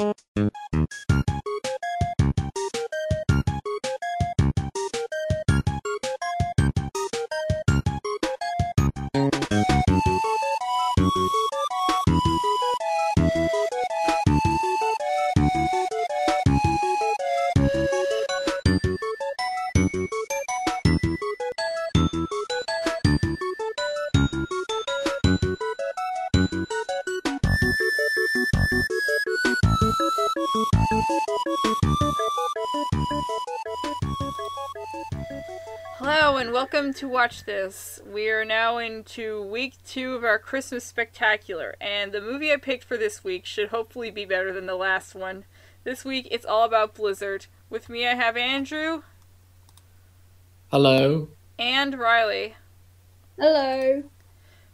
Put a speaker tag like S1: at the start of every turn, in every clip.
S1: Hello welcome to Watch This. We are now into week two of our Christmas spectacular, and the movie I picked for this week should hopefully be better than the last one. This week it's all about Blizzard. With me I have Andrew
S2: Hello.
S1: and Riley.
S3: Hello.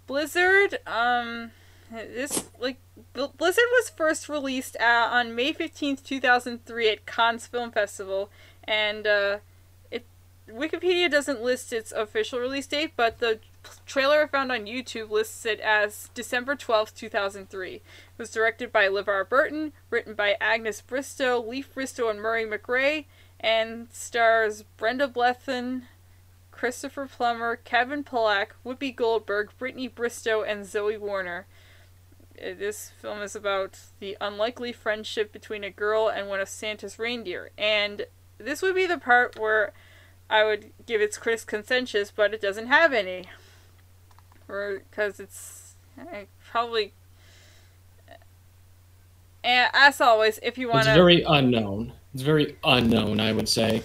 S1: Blizzard, um, this like Bl- Blizzard was first released uh, on May fifteenth, two thousand three, at Cannes Film Festival, and uh, it Wikipedia doesn't list its official release date, but the trailer I found on YouTube lists it as December twelfth, two thousand three. It was directed by LeVar Burton, written by Agnes Bristow, Leif Bristow, and Murray McRae, and stars Brenda Blethyn, Christopher Plummer, Kevin Pollak, Whoopi Goldberg, Brittany Bristow, and Zoe Warner. Uh, This film is about the unlikely friendship between a girl and one of Santa's reindeer. And this would be the part where I would give its critics consensus, but it doesn't have any. Or because it's eh, probably. And as always, if you want
S2: It's
S1: to.
S2: very unknown. It's very unknown, I would say.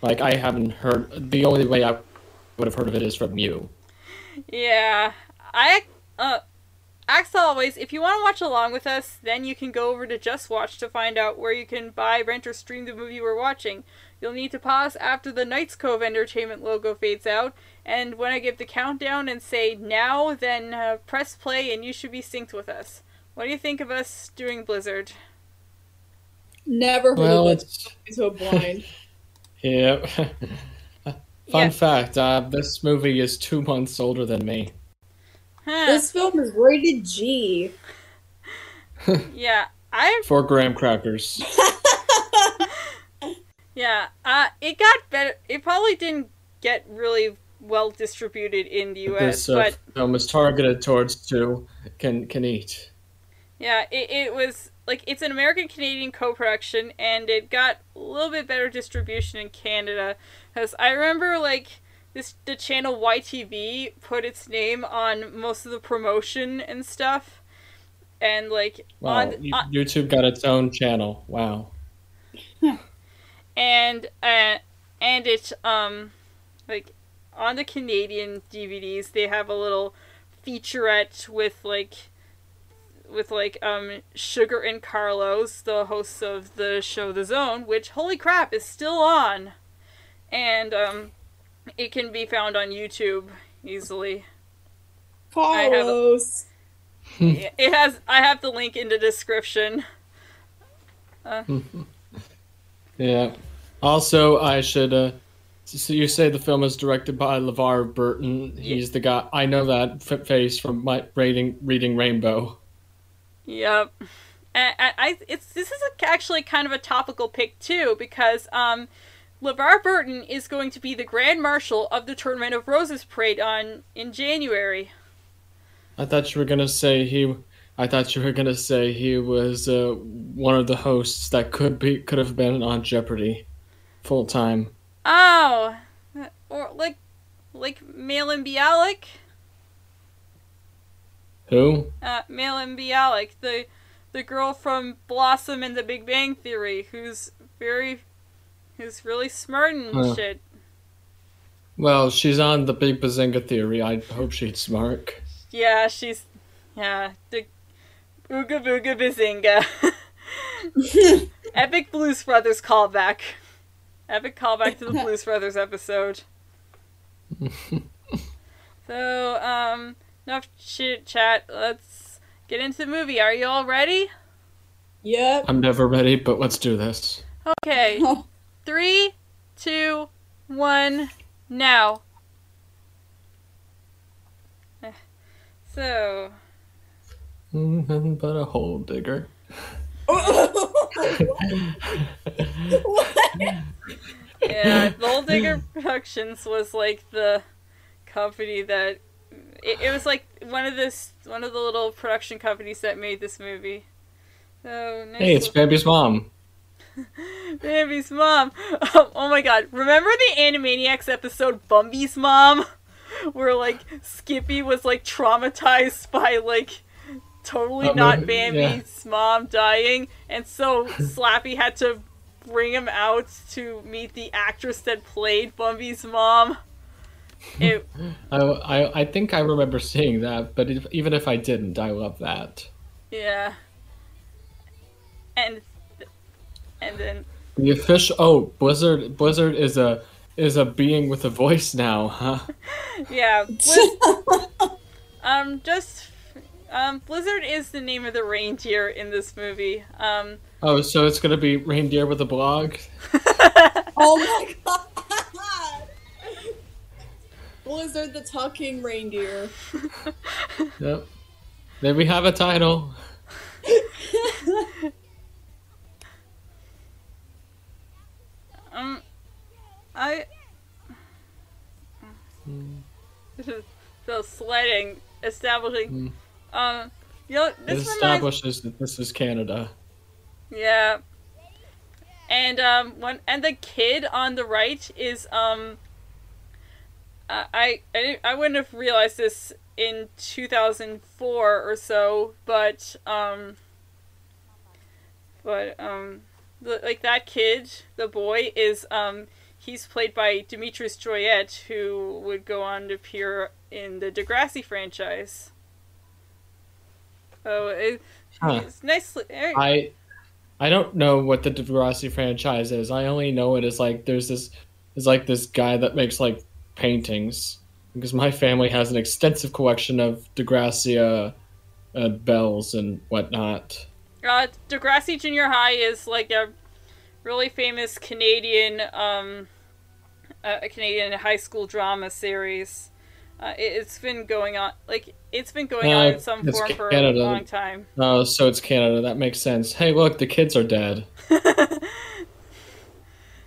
S2: Like I haven't heard. The only way I would have heard of it is from you.
S1: Yeah, I uh, as always, if you want to watch along with us, then you can go over to Just Watch to find out where you can buy, rent, or stream the movie we're watching. You'll need to pause after the Knightscove Entertainment logo fades out, and when I give the countdown and say now, then uh, press play, and you should be synced with us. What do you think of us doing Blizzard?
S3: Never heard
S2: Well,
S3: of
S2: it's
S3: this so blind.
S2: yeah. Fun
S1: Yeah.
S2: fact: uh, this movie is two months older than me.
S1: Huh.
S3: this film is rated G.
S1: Yeah, I
S2: for graham crackers.
S1: Yeah, uh, it got better. It probably didn't get really well distributed in the U.S.,
S2: This uh,
S1: but
S2: film is targeted towards who can can eat.
S1: yeah, it, it was like it's an American Canadian co-production, and it got a little bit better distribution in Canada. Because I remember like this, the channel YTV put its name on most of the promotion and stuff, and like
S2: Wow,
S1: on, on
S2: YouTube got its own channel. Wow.
S1: And uh, and it um like on the Canadian DVDs they have a little featurette with like with like um Sugar and Carlos, the hosts of the show The Zone, which holy crap is still on, and um it can be found on YouTube easily. have a-
S3: Carlos.
S1: it it has I have the link in the description.
S2: Yeah. Also, I should. Uh, so you say the film is directed by LeVar Burton. He's the guy. I know that f- face from my reading Reading Rainbow.
S1: Yep. And, and I it's this is a, actually kind of a topical pick too because um LeVar Burton is going to be the Grand Marshal of the Tournament of Roses parade on in January.
S2: I thought you were gonna say he. I thought you were gonna say he was uh, one of the hosts that could be could have been on Jeopardy, full time.
S1: Oh, or like like Mayim Bialik,
S2: Who?
S1: uh, Mayim Bialik, the the girl from Blossom and The Big Bang Theory, who's very, who's really smart and
S2: Huh.
S1: shit.
S2: Well, she's on the Big Bazinga theory. I hope she'd smart.
S1: Yeah, she's yeah the Ooga Booga Bazinga. Epic Blues Brothers callback. Epic callback to the Blues Brothers episode. So, um, enough chit chat. Let's get into the movie. Are you all ready?
S3: Yep.
S2: I'm never ready, but let's do this.
S1: Okay. Three, two, one, now. Eh, So,
S2: Nothing but a hole digger.
S3: what?
S1: Yeah, Gold Digger Productions was like the company that it, it was like one of this one of the little production companies that made this movie. So nice
S2: Hey, it's Baby's mom.
S1: Bambi's mom. Oh, oh my god. Remember the Animaniacs episode Bumbie's mom? Where like Skippy was like traumatized by like totally not
S2: yeah.
S1: Bambi's mom dying and so Slappy had to bring him out to meet the actress that played Bambi's mom. It
S2: I, I, I think I remember seeing that, but if, even if I didn't, I love that.
S1: yeah. And and then
S2: The official oh Blizzard Blizzard is a is a being with a voice now, huh?
S1: yeah, Blizz- Um, just um, Blizzard is the name of the reindeer in this movie. Um,
S2: Oh, so it's gonna be reindeer with a blog.
S3: Oh my god! Blizzard the talking reindeer.
S2: Yep. There we have a title.
S1: um, I so sledding establishing. Um, you know
S2: It
S1: this reminds
S2: establishes that this is Canada.
S1: yeah. And um, when and the kid on the right is um. I I I, I wouldn't have realized this in 2004 or so, but um. But um, the, like that kid, the boy is um, he's played by Demetrius Joyette, who would go on to appear in the Degrassi franchise. Oh, it,
S2: Huh.
S1: it's nicely.
S2: I I don't know what the Degrassi franchise is. I only know it is like there's this there's like this guy that makes like paintings because my family has an extensive collection of Degrassi uh, uh, bells and whatnot.
S1: Uh, Degrassi Junior High is like a really famous Canadian, um, a Canadian high school drama series. Uh, it, it's been going on, like it's been going on
S2: Uh,
S1: in some
S2: it's
S1: form for a long time.
S2: Oh, so it's Canada. That makes sense. Hey, look, the kids are dead,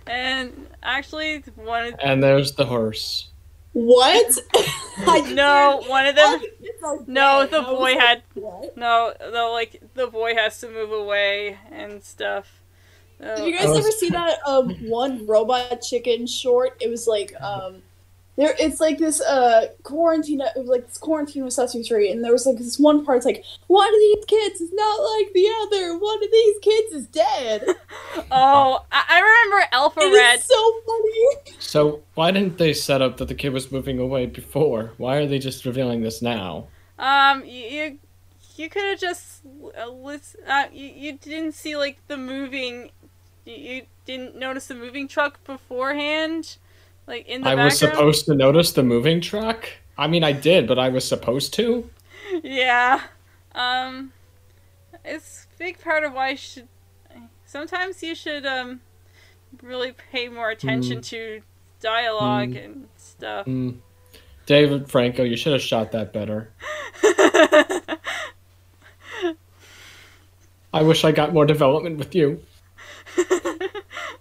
S1: and actually, one of
S2: and there's the horse.
S3: What? I
S1: no, one of them.
S3: the
S1: No,
S3: dead.
S1: the boy
S3: like,
S1: had
S3: What?
S1: no, no, like the boy has to move away and stuff. No,
S3: Did you guys
S2: was-
S3: ever see that um one robot chicken short? It was like um there it's like this uh quarantine it was like this quarantine with Sesame Street and there was like this one part it's like one of these kids is not like the other, one of these kids is dead.
S1: Oh, I, I remember Alpha
S3: It
S1: Red.
S3: is so funny.
S2: So why didn't they set up that the kid was moving away before? Why are they just revealing this now?
S1: Um, you you, you could have just uh, lis- uh, you, you didn't see like the moving, you, you didn't notice the moving truck beforehand, like in the
S2: I
S1: background.
S2: was supposed to notice the moving truck. I mean, I did, but I was supposed to.
S1: Yeah. Um, it's a big part of why you should. Sometimes you should um, really pay more attention to dialogue and stuff.
S2: Mm. David Franco, you should have shot that better. I wish I got more development with you.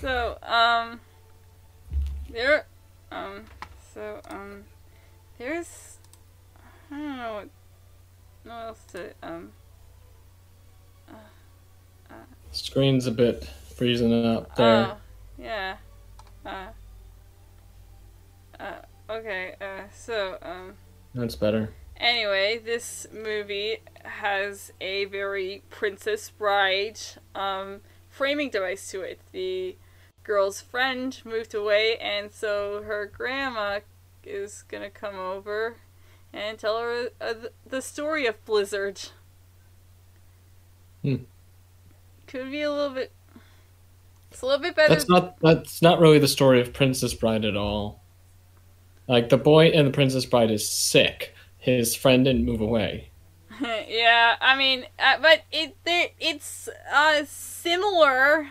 S1: So, um, there, um, so, um, there's, I don't know what, else to, um,
S2: Screen's a bit freezing up there.
S1: oh, yeah, uh, uh, okay, uh, so, um,
S2: That's better.
S1: Anyway, this movie has a very Princess Bride um, framing device to it. The girl's friend moved away, and so her grandma is gonna come over and tell her uh, th- the story of Blizzard.
S2: Hmm.
S1: Could be a little bit. It's a little bit better.
S2: That's not that's not really the story of Princess Bride at all. Like the boy in the Princess Bride is sick. His friend didn't move away.
S1: yeah, I mean, uh, but it there it's uh similar,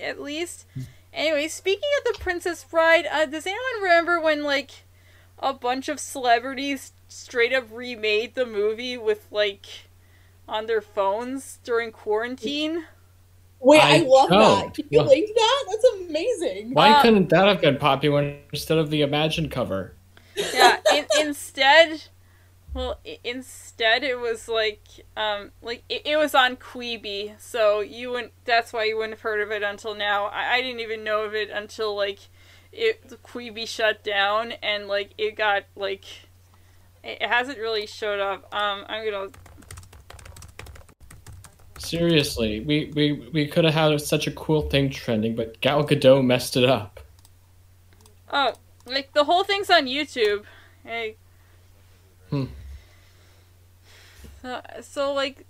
S1: at least. Anyway, speaking of the Princess Bride, uh, does anyone remember when like a bunch of celebrities straight up remade the movie with like on their phones during quarantine.
S3: Wait, I,
S2: I
S3: love that.
S2: don't.
S3: Can you
S2: Well-
S3: link that? That's amazing.
S2: Why
S1: Uh,
S2: couldn't that have been popular instead of the Imagine cover?
S1: Yeah. in, instead, well, i- instead it was like, um, like it, it was on Quibi, so you wouldn't. That's why you wouldn't have heard of it until now. I, I didn't even know of it until like it Quibi shut down and like it got like it it hasn't really showed up. Um, I'm gonna
S2: Seriously, we, we, we could have had such a cool thing trending, but Gal Gadot messed it up.
S1: Oh, like the whole thing's on YouTube. Hey.
S2: Hmm.
S1: So, so like,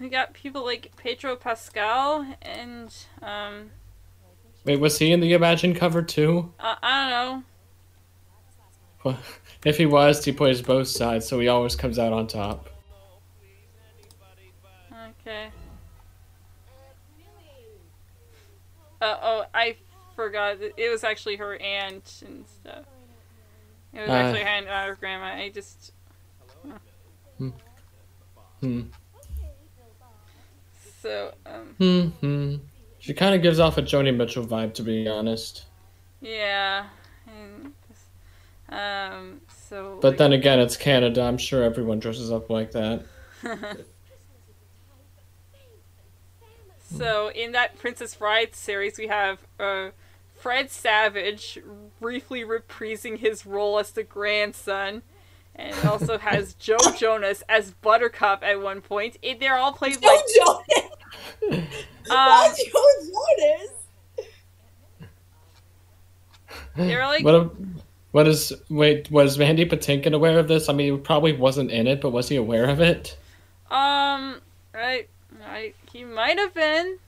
S1: we got people like Pedro Pascal and um,
S2: Wait, was he in the Imagine cover too?
S1: I, I don't know.
S2: Well, if he was, he plays both sides, so he always comes out on top.
S1: Okay. Uh oh, I forgot. It was actually her aunt and stuff. It was
S2: Uh.
S1: actually her aunt, not her grandma. I just.
S2: Hmm.
S1: So, um,
S2: Hmm. hmm. She kind of gives off a Joni Mitchell vibe, to be honest.
S1: yeah. And, um, so.
S2: But then again, it's Canada. I'm sure everyone dresses up like that.
S1: So in that Princess Bride series, we have uh, Fred Savage briefly reprising his role as the grandson, and it also has Joe Jonas as Buttercup at one point. It, they're all played
S3: Joe
S1: like
S3: Jonas.
S1: um,
S3: Why Joe Jonas?
S1: they're like
S2: What? A, what is? Wait, was Mandy Patinkin aware of this? I mean, he probably wasn't in it, but was he aware of it?
S1: um right right he might have been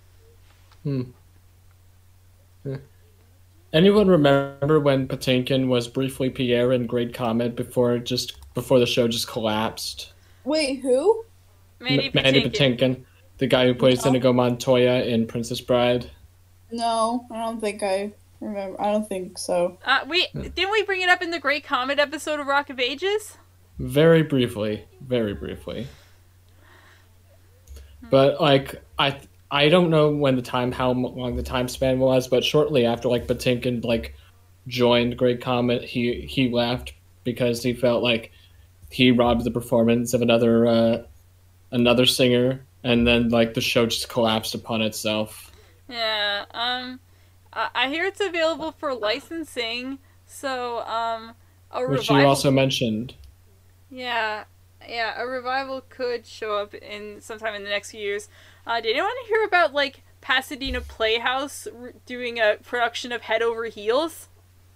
S2: Anyone remember when Patinkin was briefly Pierre in Great Comet before just before the show just collapsed?
S3: Wait, who?
S1: Mandy
S2: M- Mandy
S1: Patinkin.
S2: Patinkin, the guy who plays
S3: No.
S2: Inigo Montoya in Princess Bride.
S3: No, I don't think I remember. I don't think so.
S1: Uh, we didn't we bring it up in the Great Comet episode of Rock of Ages?
S2: Very briefly, very briefly. But like I I don't know when the time how long the time span was, but shortly after like Patinkin like joined Great Comet, he he left because he felt like he robbed the performance of another uh, another singer, and then like the show just collapsed upon itself.
S1: Yeah. Um, I, I hear it's available for licensing. So um, a
S2: Which
S1: revival.
S2: you also mentioned.
S1: Yeah, yeah, a revival could show up in sometime in the next few years. Uh, did anyone hear about like Pasadena Playhouse r- doing a production of Head Over Heels?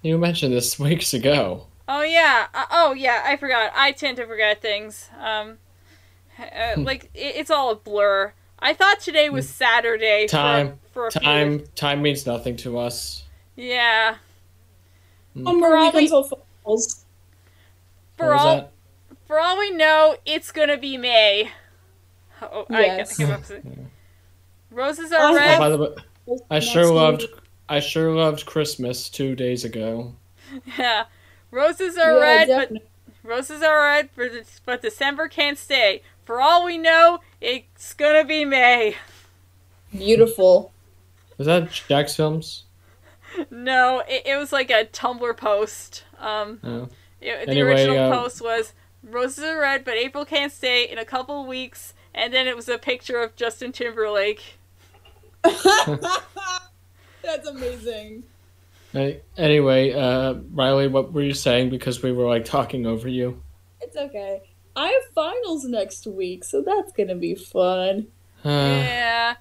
S2: You mentioned this weeks ago.
S1: Oh yeah, uh, oh yeah, I forgot. I tend to forget things. Um, uh, like it, it's all a blur. I thought today was Saturday.
S2: Time,
S1: for, a few-
S2: Time time means nothing to us.
S1: Yeah,
S3: One more week
S1: Probably-
S3: until falls.
S1: for
S2: What was
S1: all
S2: that?
S1: For all we know, it's gonna be May. Oh,
S3: Yes.
S1: I, I came up Roses are
S2: Oh,
S1: red.
S2: by the way, I
S3: Next
S2: sure loved
S3: week.
S2: I sure loved Christmas two days ago.
S1: Yeah, roses are
S3: Yeah,
S1: red,
S3: definitely.
S1: but roses are red, but, but December can't stay. For all we know, it's gonna be May.
S3: Beautiful.
S2: Was that JackSfilms?
S1: No, it, it was like a Tumblr post. Um,
S2: Oh.
S1: it- the
S2: Anyway,
S1: original
S2: uh,
S1: post was roses are red, but April can't stay in a couple weeks, and then it was a picture of Justin Timberlake.
S3: That's amazing.
S2: Hey, Anyway, uh, Riley, what were you saying? Because we were like talking over you.
S3: It's okay. I have finals next week, so that's gonna be fun.
S2: Uh,
S1: yeah,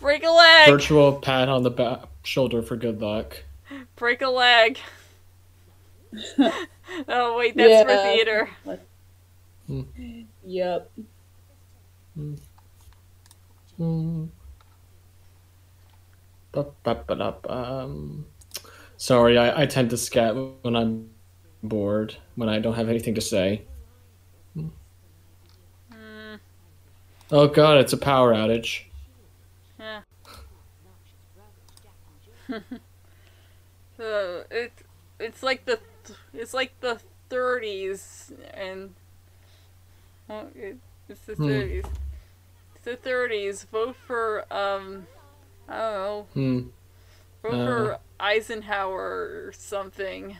S1: break a leg,
S2: virtual pat on the back shoulder for good luck.
S1: break a leg. oh wait, that's for
S3: Yeah.
S1: Theater.
S3: Yep.
S2: Mm. Ba-ba-ba-da-ba. Um, sorry, I, I tend to scat when I'm bored, when I don't have anything to say.
S1: Mm,
S2: Oh god, it's a power outage.
S1: yeah. so it's it's like the it's like the 30s and well, it, It's the
S2: Hmm.
S1: 30s. It's the 30s. Vote for, um, I don't know.
S2: Hmm.
S1: Vote
S2: Uh.
S1: for Eisenhower or something.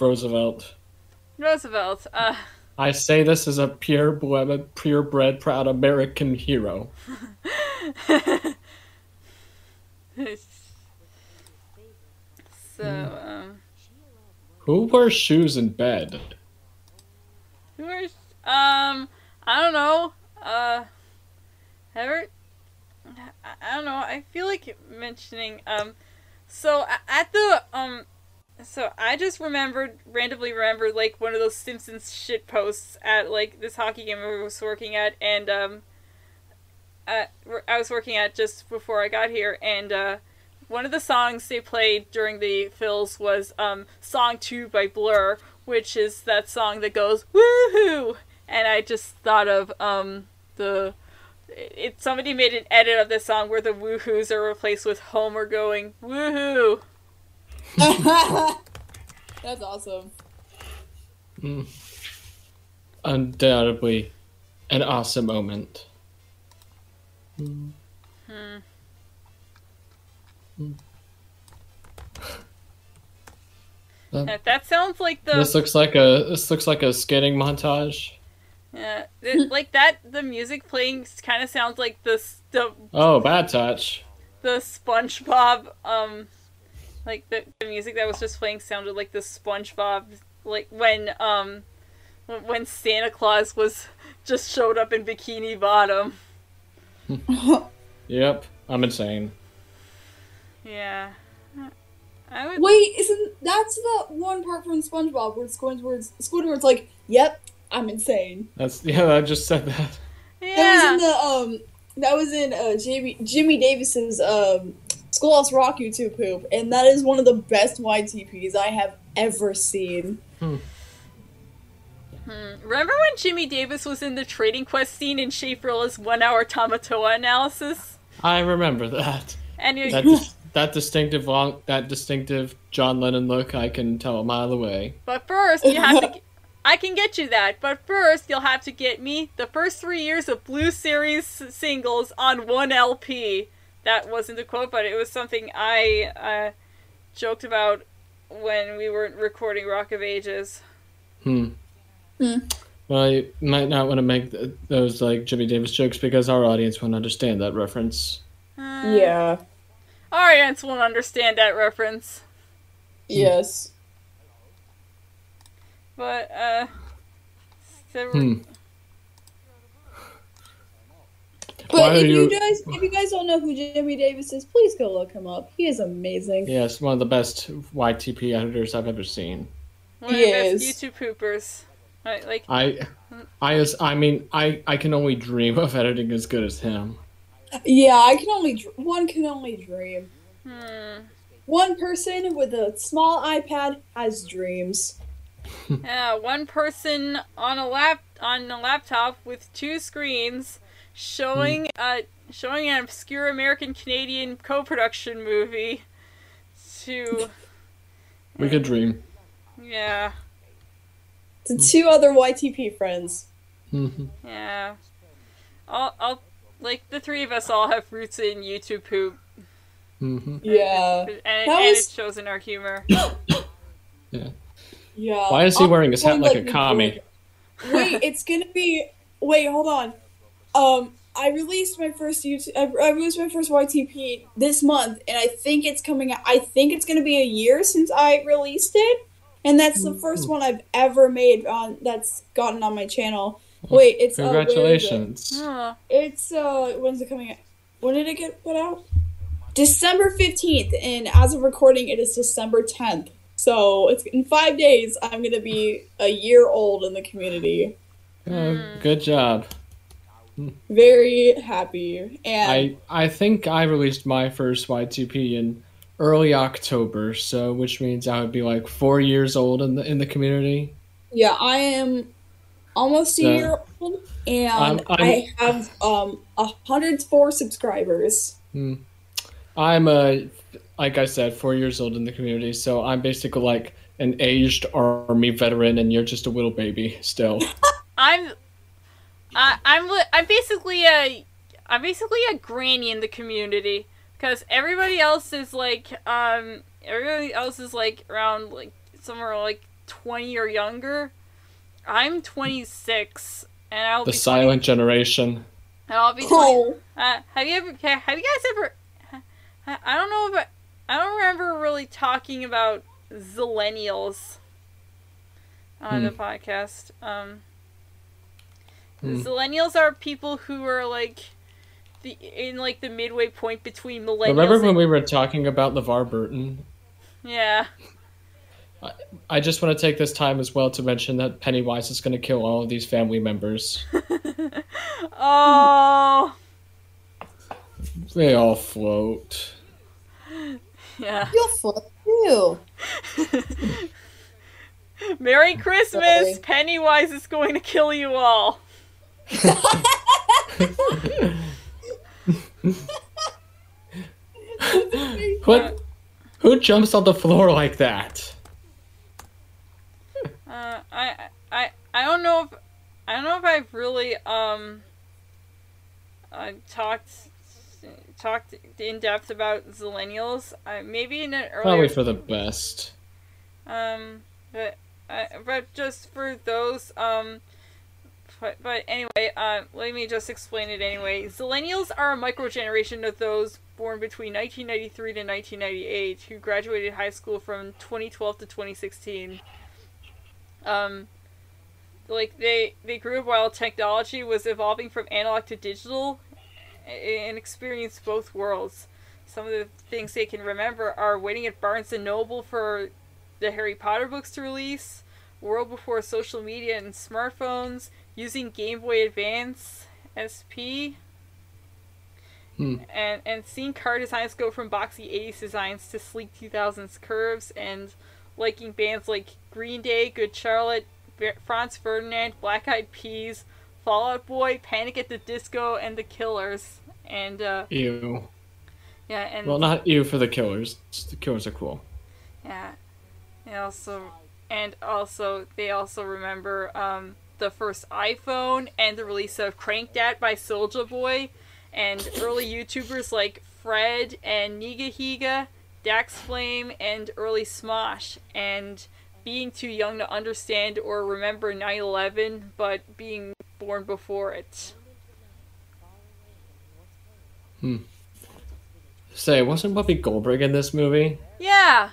S2: Roosevelt.
S1: Roosevelt. Uh,
S2: I say this as a purebred, purebred, proud American hero.
S1: so, um,
S2: Who wears shoes in bed?
S1: who are, um, I don't know. Uh, ever, I, don't know. I feel like mentioning, um, so at the, um, so I just remembered, randomly remembered, like, one of those Simpsons shit posts at, like, this hockey game I was working at, and, um, at, I was working at just before I got here, and, uh, one of the songs they played during the fills was, um, Song 2 by Blur, which is that song that goes, woohoo! And I just thought of, um, the, it, somebody made an edit of this song where the woohoos are replaced with Homer going, woohoo!
S3: That's awesome.
S2: Undoubtedly, an awesome moment.
S1: Hmm.
S2: Um,
S1: That, that sounds like the
S2: This looks like a this looks like a skating montage.
S1: Yeah, it, like that. The music playing kind of sounds like the s- the
S2: Oh, bad touch.
S1: the SpongeBob. Um, like the, the music that was just playing sounded like the SpongeBob. Like when um when- when Santa Claus was just showed up in Bikini Bottom.
S2: Yep, I'm insane.
S1: Yeah, I would.
S3: Wait, isn't that's the one part from SpongeBob where Squidward's Squidward's like, "Yep, I'm insane."
S2: That's yeah. I just said that.
S1: Yeah.
S3: That was in the um, that was in uh Jimmy Jimmy Davis's um Schoolhouse Rock YouTube poop, and that is one of the best YTPs I have ever seen.
S1: Hmm. Remember when Jimmy Davis was in the Trading Quest scene in Schaefrilla's one-hour Tamatoa analysis?
S2: I remember that.
S1: And you,
S2: That dis- that distinctive long that distinctive John Lennon look. I can tell a mile away.
S1: But first, you have to. I can get you that, but first, you'll have to get me the first three years of Blue Series singles on one LP. That wasn't a quote, but it was something I uh, joked about when we were recording Rock of Ages.
S2: Hmm.
S3: Hmm.
S2: Well, you might not want to make th- those like Jimmy Davis jokes because our audience won't understand that reference.
S1: Uh,
S3: Yeah.
S1: Our audience won't understand that reference.
S3: Yes.
S1: But, uh. So,
S2: Hmm.
S3: But
S2: Why
S3: if you...
S2: you-
S3: guys if you guys don't know who Jimmy Davis is, please go look him up. He is amazing.
S2: Yes, one of the best YTP editors I've ever seen.
S1: one of the best YouTube poopers. Right, like,
S2: I, I as I mean I I can only dream of editing as good as him.
S3: Yeah, I can only dr- one can only dream.
S1: hmm.
S3: One person with a small iPad has dreams.
S1: Yeah, one person on a lap on a laptop with two screens showing uh showing an obscure American Canadian co-production movie to
S2: We could dream.
S1: yeah
S3: To two other YTP friends.
S2: Mhm.
S1: yeah I'll I'll like the three of us all have roots in YouTube poop
S2: Mhm.
S3: Yeah.
S1: and, and
S3: That
S1: it shows in our humor.
S3: Yeah.
S2: Why is he wearing his hat like a commie?
S3: Wait, it's gonna be. Wait, hold on. Um, I released my first YouTube. I, released my first YTP this month, and I think it's coming. out I think it's gonna be a year since I released it, and that's the first one I've ever made on that's gotten on my channel. Wait, it's uh, it?
S2: Congratulations.
S1: Oh,
S3: It's uh, when's it coming out? When did it get put out? December fifteenth, and as of recording, it is December tenth. So it's in five days. I'm gonna be a year old in the community.
S2: Uh, good job.
S3: Very happy, and
S2: I I think I released my first YTP in early October, so which means I would be like four years old in the in the community.
S3: yeah, I am almost a
S2: Yeah.
S3: year old, and
S2: I'm- I'm-
S3: I have um a hundred four subscribers.
S2: I'm a like I said, four years old in the community, so I'm basically like an aged army veteran, and you're just a little baby still.
S1: I'm I, I'm I'm basically a I'm basically a granny in the community because everybody else is like um everybody else is like around like somewhere like twenty or younger. I'm 26 and I'll
S2: The
S1: be 20
S2: silent generation.
S1: and I'll be 20.
S3: Oh,
S1: Uh, have you ever? ha- Have you guys ever? I I don't know if I, I don't remember really talking about zillennials on the podcast. Um,
S2: Hmm.
S1: zillennials are people who are like the in like the midway point between millennials.
S2: Remember when
S1: and-
S2: we were talking about LeVar Burton?
S1: Yeah.
S2: I just want to take this time as well to mention that Pennywise is going to kill all of these family members.
S1: Oh.
S2: They all float.
S1: Yeah.
S3: you'll flip too.
S1: Merry Christmas!
S3: Sorry.
S1: Pennywise is going to kill you all.
S2: What? Who jumps on the floor like that?
S1: Uh, I, I, I don't know if, I don't know if I've really um, uh, talked, talked in depth about zillennials. Uh, maybe in an earlier Probably
S2: for the best.
S1: um, but, uh, but just for those, um, but, but anyway, uh, let me just explain it anyway. Zillennials are a microgeneration of those born between 1993 to 1998 who graduated high school from 2012 to 2016. Um, like they they grew up while technology was evolving from analog to digital, and experience both worlds. Some of the things they can remember are waiting at Barnes and Noble for the Harry Potter books to release, world before social media and smartphones, using Game Boy Advance SP,
S2: Hmm.
S1: and and seeing car designs go from boxy 80s designs to sleek 2000s curves, and liking bands like Green Day, Good Charlotte, Franz Ferdinand, Black Eyed Peas, Fall Out Boy, Panic at the Disco, and The Killers. And uh,
S2: Ew.
S1: yeah, and
S2: Well, not ew for the killers. The killers are cool.
S1: Yeah. And also and also they also remember um the first iPhone and the release of Crank Dat by Soulja Boy and early YouTubers like Fred and Nigahiga, Dax Flame, and early Smosh and being too young to understand or remember 9-11 but being born before it. Hmm.
S2: Say, wasn't Whoopi Goldberg in this movie?
S1: Yeah.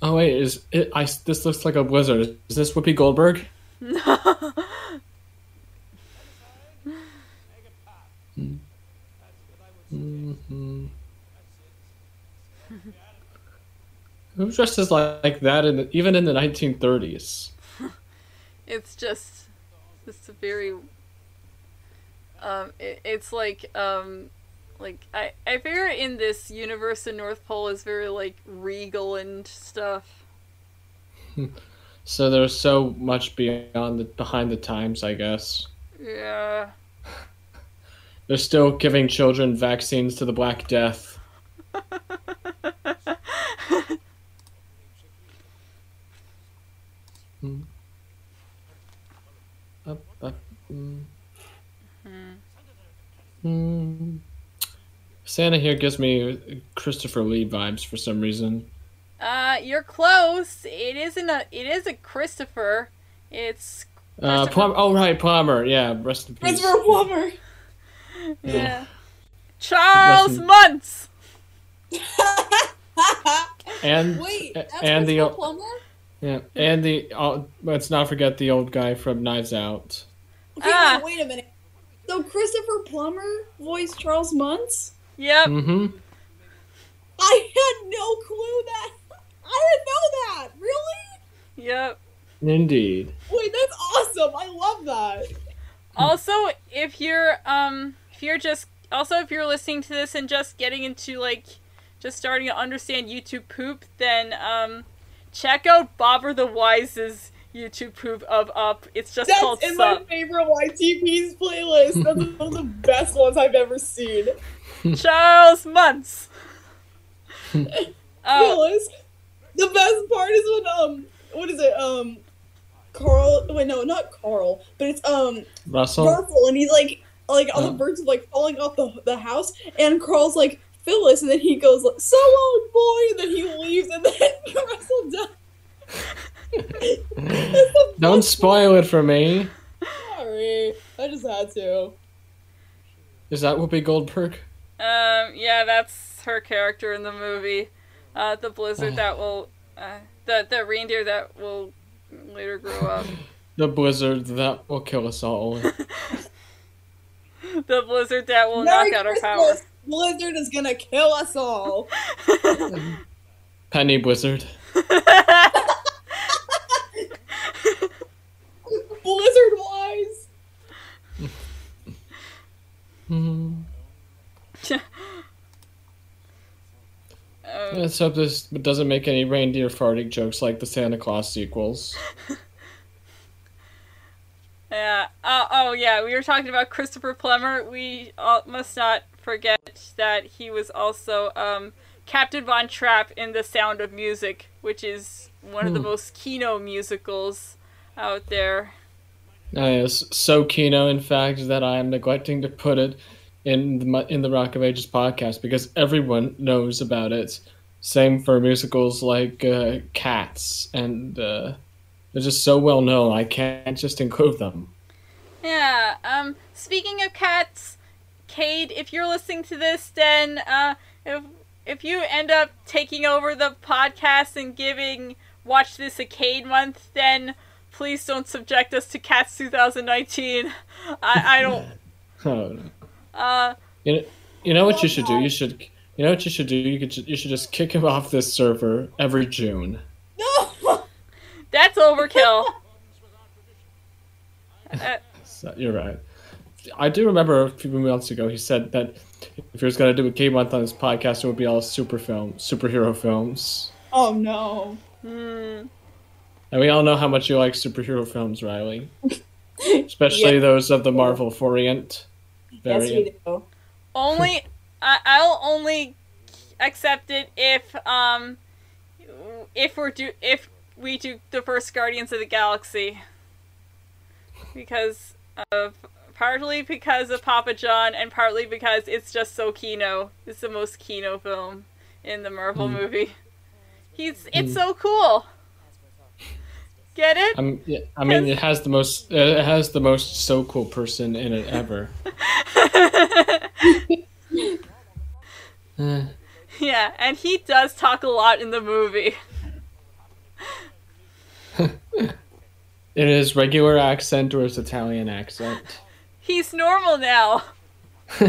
S2: Oh wait, is it? I this looks like a blizzard. Is this Whoopi Goldberg? No. Hmm. Who dresses like, like that in the, even in the 1930s?
S1: it's just just a very um it, it's like um like I, I figure in this universe the North Pole is very like regal and stuff.
S2: So they're so much beyond the behind the times, I guess.
S1: Yeah.
S2: They're still giving children vaccines to the Black Death. Hmm. Up, up, mm. Hmm. Santa here gives me Christopher Lee vibes for some reason.
S1: Uh you're close. It isn't a it is a Christopher. It's
S2: Uh,
S1: Christopher-
S2: Plum- oh right, Plummer. Yeah, rest in peace.
S3: Christopher Plummer.
S1: yeah. Charles
S2: Listen.
S1: Muntz.
S2: And
S3: Wait, that's
S2: and the
S3: Christopher Plummer?
S2: yeah, and the uh, let's not forget the old guy from Knives Out.
S3: Okay,
S1: Ah.
S3: wait, wait a minute. So Christopher Plummer voiced Charles Muntz?
S1: Yep.
S2: Mm-hmm.
S3: I had no clue that. I didn't know that. Really?
S1: Yep.
S2: Indeed.
S3: Wait, that's awesome. I love that.
S1: also if you're um if you're just also if you're listening to this and just getting into like just starting to understand youtube poop then um check out bobber the wise's youtube poop of up it's just called
S3: That's in my favorite YTP's playlist. That's one of the best ones I've ever seen.
S1: charles muntz oh
S3: Phyllis, the best part is when um, what is it um, Carl. Wait, no, not Carl, but it's um
S2: Russell.
S3: Russell, and he's like like all
S2: Oh.
S3: the birds are like falling off the the house, and Carl's like Phyllis, and then he goes like, "So long, boy," and then he leaves, and then Russell dies. That's the
S2: Don't spoil it for me.
S3: Sorry, I just had to.
S2: Is that Whoopi Goldberg?
S1: Um, yeah, that's her character in the movie. Uh, the blizzard
S2: Oh.
S1: that will, uh, the the reindeer that will later grow up.
S2: The blizzard that will kill us all.
S1: the blizzard that will
S3: Merry
S1: knock out our
S3: Christmas! Blizzard is gonna kill us all.
S2: Penny Blizzard.
S3: Blizzard wise.
S2: Hmm. Let's hope this doesn't make any reindeer farting jokes like the Santa Claus sequels.
S1: Yeah. Uh, oh, yeah. We were talking about Christopher Plummer. We all, must not forget that he was also um, Captain Von Trapp in The Sound of Music, which is one of the
S2: Hmm.
S1: most Kino musicals out there.
S2: I is so kino, in fact, that I am neglecting to put it in the in the Rock of Ages podcast because everyone knows about it. Same for musicals like uh, Cats, and uh, they're just so well known. I can't just include them.
S1: Yeah. Um. Speaking of cats, Cade, if you're listening to this, then uh, if if you end up taking over the podcast and giving Watch This a Cade month, then please don't subject us to Cats 2019. I I don't.
S2: Oh, no.
S1: Uh.
S2: You know, you know what you should do? You should, you know what you should do? You could, you should just kick him off this server every June.
S3: No.
S1: That's overkill.
S2: So, you're right. I do remember a few months ago he said that if he was going to do a K month on his podcast, it would be all super film, superhero films.
S3: Oh no.
S1: hmm.
S2: And we all know how much you like superhero films, Riley. Especially
S3: Yeah.
S2: those of the Marvel variant.
S3: Yes, we do.
S1: Only I, I'll only accept it if um if we're do if we do the first Guardians of the Galaxy because of partly because of Papa John and partly because it's just so Kino. It's the most Kino film in the Marvel
S2: Hmm.
S1: movie. He's it's so cool. Get it?
S2: I'm, yeah, I mean, it has the most, it has the most so cool person in it ever.
S1: Yeah, and he does talk a lot in the movie.
S2: In his regular accent or his Italian accent.
S1: He's normal now.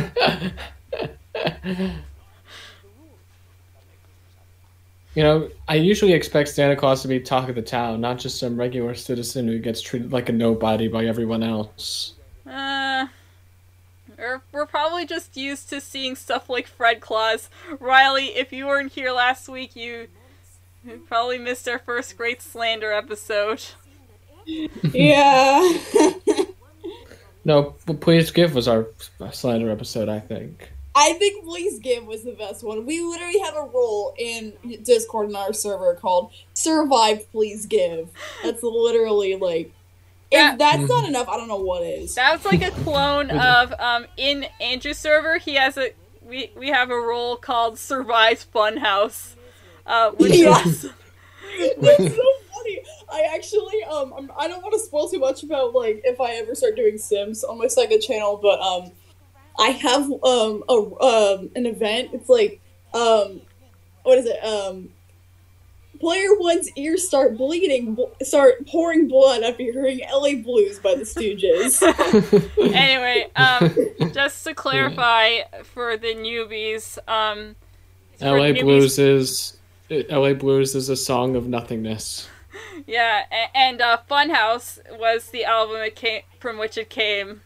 S2: You know, I usually expect Santa Claus to be talk of the town, not just some regular citizen who gets treated like a nobody by everyone else.
S1: Uh, we're, we're probably just used to seeing stuff like Fred Claus. Riley, if you weren't here last week, you, you probably missed our first great slander episode.
S3: Yeah.
S2: No, but Please Give was our slander episode, I think.
S3: I think Please Give was the best one. We literally have a role in Discord in our server called Survive Please Give. That's literally like
S1: Yeah.
S3: if that's not enough, I don't know what is.
S1: That's like a clone of um in Andrew's server. He has a we we have a role called Survive Funhouse, uh, which
S3: Yeah.
S1: is
S3: That's so funny. I actually um I'm, I don't want to spoil too much about like if I ever start doing Sims on my second channel, but um I have um a um an event. It's like um what is it um player one's ears start bleeding, start pouring blood after hearing "L.A. Blues" by the Stooges.
S1: anyway. Um, just to clarify for the newbies, um, for
S2: LA
S1: newbies-
S2: Blues is LA Blues is a song of nothingness.
S1: Yeah, a- and uh, Funhouse was the album it came from which it came.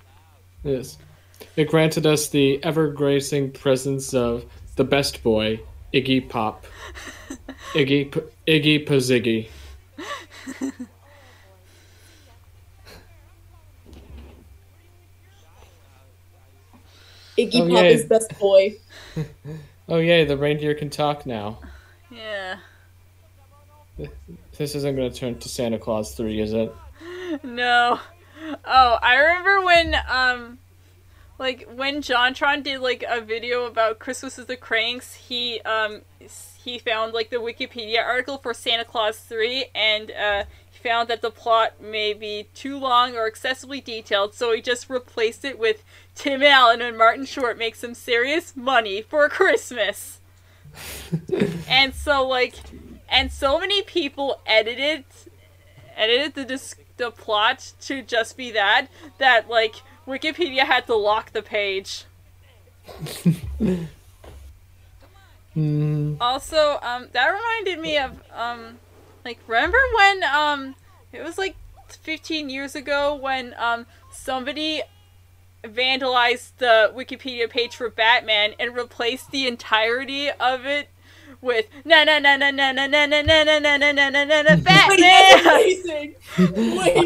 S2: Yes. It granted us the ever gracing presence of the best boy, Iggy Pop. Iggy P- Iggy Paziggy.
S3: Iggy
S2: Oh,
S3: Pop is best boy.
S2: Oh yay, the reindeer can talk now.
S1: Yeah.
S2: This isn't going to turn to Santa Claus 3, is it?
S1: no. Oh, I remember when um like when JonTron did like a video about Christmas with the Cranks, he um he found like the Wikipedia article for Santa Claus 3 and uh he found that the plot may be too long or excessively detailed, so he just replaced it with Tim Allen and Martin Short make some serious money for Christmas. and so like and so many people edited edited the dis- the plot to just be that that like Wikipedia had to lock the page.
S2: Mm,
S1: Also, um, that reminded me of um, like remember when um, it was like 15 years ago when um somebody vandalized the Wikipedia page for Batman and replaced the entirety of it with na na na na na na na na na na na na na na na na Batman.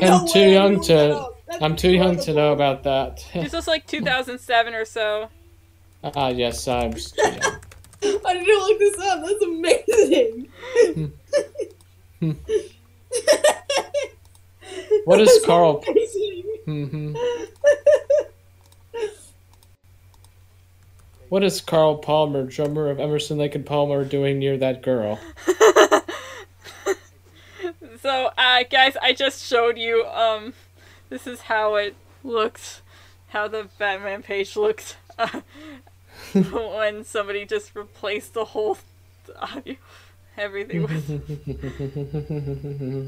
S2: I'm too young to-
S3: that up. That's
S2: I'm too young to know about that.
S1: This was like 2007 or so.
S2: Ah, yes, I'm. Just too young.
S3: I need to look this up. That's amazing.
S2: What is
S3: That's
S2: Carl-
S3: amazing.
S2: hmm What is Carl Palmer, drummer of Emerson, Lake and Palmer, doing near that girl?
S1: So, uh, guys, I just showed you, um, this is how it looks, how the Batman page looks. uh, when somebody just replaced the whole audio, everything with,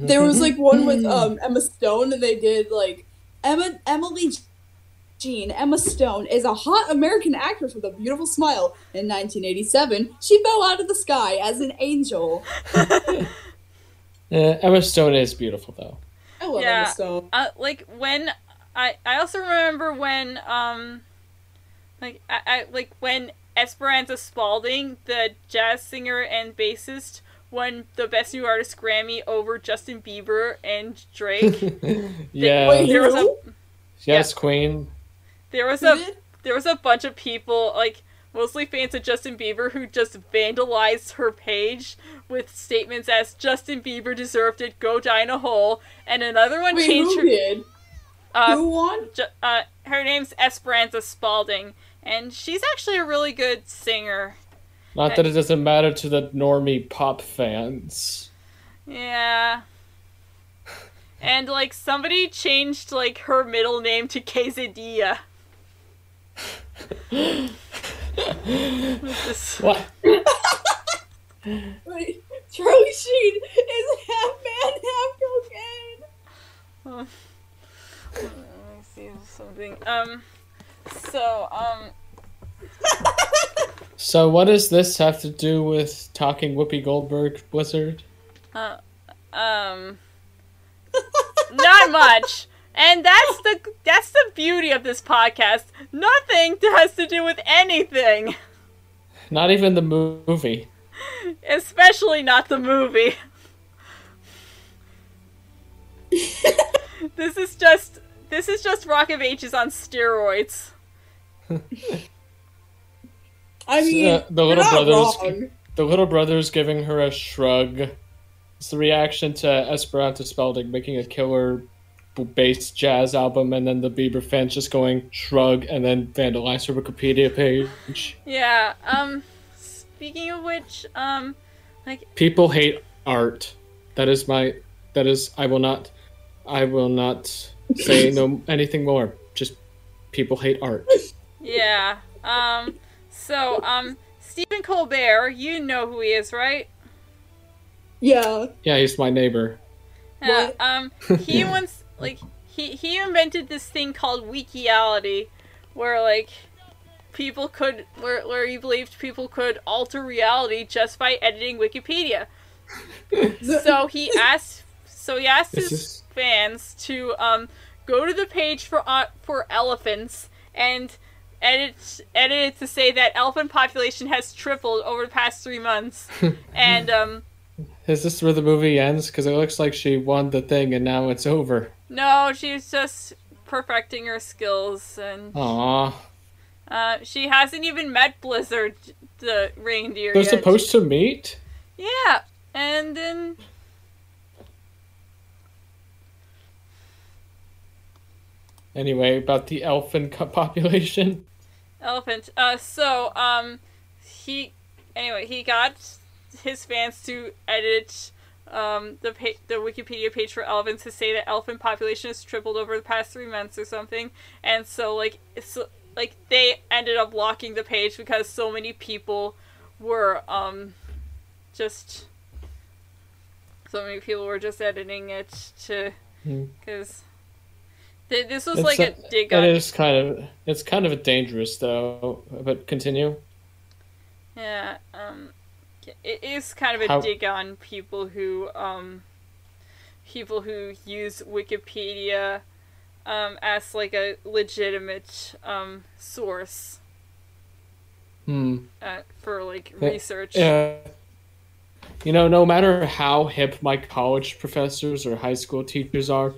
S3: There was like one with um Emma Stone, and they did like Emma Emily Jean Emma Stone is a hot American actress with a beautiful smile. In 1987, she fell out of the sky as an angel.
S2: Uh, Emma Stone is beautiful, though.
S3: I love
S1: Yeah.
S3: Emma Stone.
S1: uh, like, when, I, I also remember when, um, like, I, I, like, when Esperanza Spalding, the jazz singer and bassist, won the Best New Artist Grammy over Justin Bieber and Drake.
S2: yeah.
S3: Wait,
S1: there was a
S3: who?
S2: yes, Queen.
S1: there was a there was a bunch of people like mostly fans of Justin Bieber who just vandalized her page with statements as Justin Bieber deserved it, go die in a hole, and another one
S3: Wait,
S1: changed
S3: who
S1: her
S3: did?
S1: uh,
S3: who won?
S1: ju- uh her name's Esperanza Spalding and she's actually a really good singer.
S2: Not that it doesn't matter to the normie pop fans.
S1: Yeah. And like somebody changed like her middle name to Quesadilla.
S2: What?
S3: Wait, Charlie Sheen is half man, half cocaine.
S1: Let me see something. Um, so um,
S2: So, what does this have to do with talking Whoopi Goldberg, Blizzard?
S1: um, not much. And that's the that's the beauty of this podcast. Nothing has to do with anything,
S2: Not even the movie.
S1: especially not the movie. this is just this is just Rock of Ages on steroids.
S3: I mean,
S2: Uh, the little
S3: not
S2: brothers.
S3: wrong.
S2: The little brother's giving her a shrug. It's the reaction to Esperanza Spalding making a killer b- bass jazz album, and then the Bieber fans just going shrug and then vandalize her Wikipedia page.
S1: Yeah. Um. Speaking of which, um, like
S2: People hate art. That is my. That is. I will not. I will not say no anything more. Just people hate art.
S1: Yeah. Um. So, um, Stephen Colbert, you know who he is, right?
S3: Yeah.
S2: Yeah, he's my neighbor.
S1: Yeah.
S3: What?
S1: Um. He once like he he invented this thing called Wikiality, where like people could where where he believed people could alter reality just by editing Wikipedia. So he asked. So he asked
S2: This
S1: his
S2: is-
S1: fans to um go to the page for uh, for elephants and edit edit it to say that elephant population has tripled over the past three months, and um
S2: Is this where the movie ends? Because it looks like she won the thing and now it's over.
S1: no, she's just perfecting her skills and
S2: Aww.
S1: uh she hasn't even met Blizzard the reindeer
S2: They're
S1: yet.
S2: supposed to meet?
S1: Yeah, and then
S2: Anyway, about the elfin population.
S1: Elephant. Uh, so um, he anyway he got his fans to edit um the pa- the Wikipedia page for elephants to say that elephant population has tripled over the past three months or something, and so like so like they ended up blocking the page because so many people were um just so many people were just editing it to
S2: Hmm.
S1: because. This was
S2: It's
S1: like a,
S2: a-
S1: dig
S2: It
S1: on
S2: is kind of it's kind of a dangerous though. But continue.
S1: Yeah, um, it is kind of a
S2: How-
S1: dig on people who, um, people who use Wikipedia, um, as like a legitimate, um, source,
S2: Hmm.
S1: uh, for like research.
S2: Yeah. You know, no matter how hip my college professors or high school teachers are,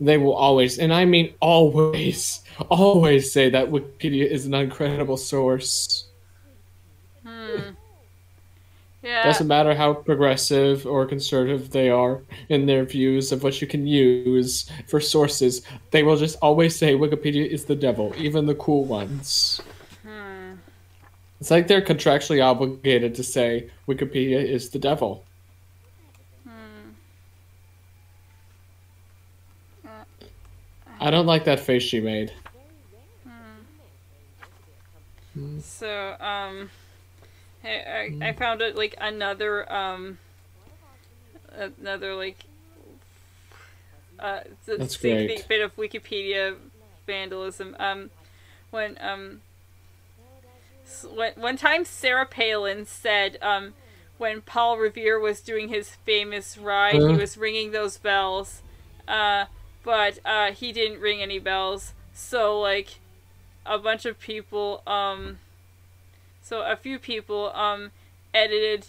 S2: they will always, and I mean always, always say that Wikipedia is an incredible source.
S1: Hmm. Yeah.
S2: Doesn't matter how progressive or conservative they are in their views of what you can use for sources, they will just always say Wikipedia is the devil, even the cool ones.
S1: Hmm.
S2: It's like they're contractually obligated to say Wikipedia is the devil. I don't like that face she made.
S1: So, um, I, I, I found it like another, um, another like, uh, the
S2: That's
S1: same
S2: great.
S1: bit of Wikipedia vandalism. Um, when um, when one time Sarah Palin said, um, when Paul Revere was doing his famous ride, he
S2: Huh?
S1: was ringing those bells, uh, but uh, he didn't ring any bells. So like, a bunch of people, um, so a few people, um, edited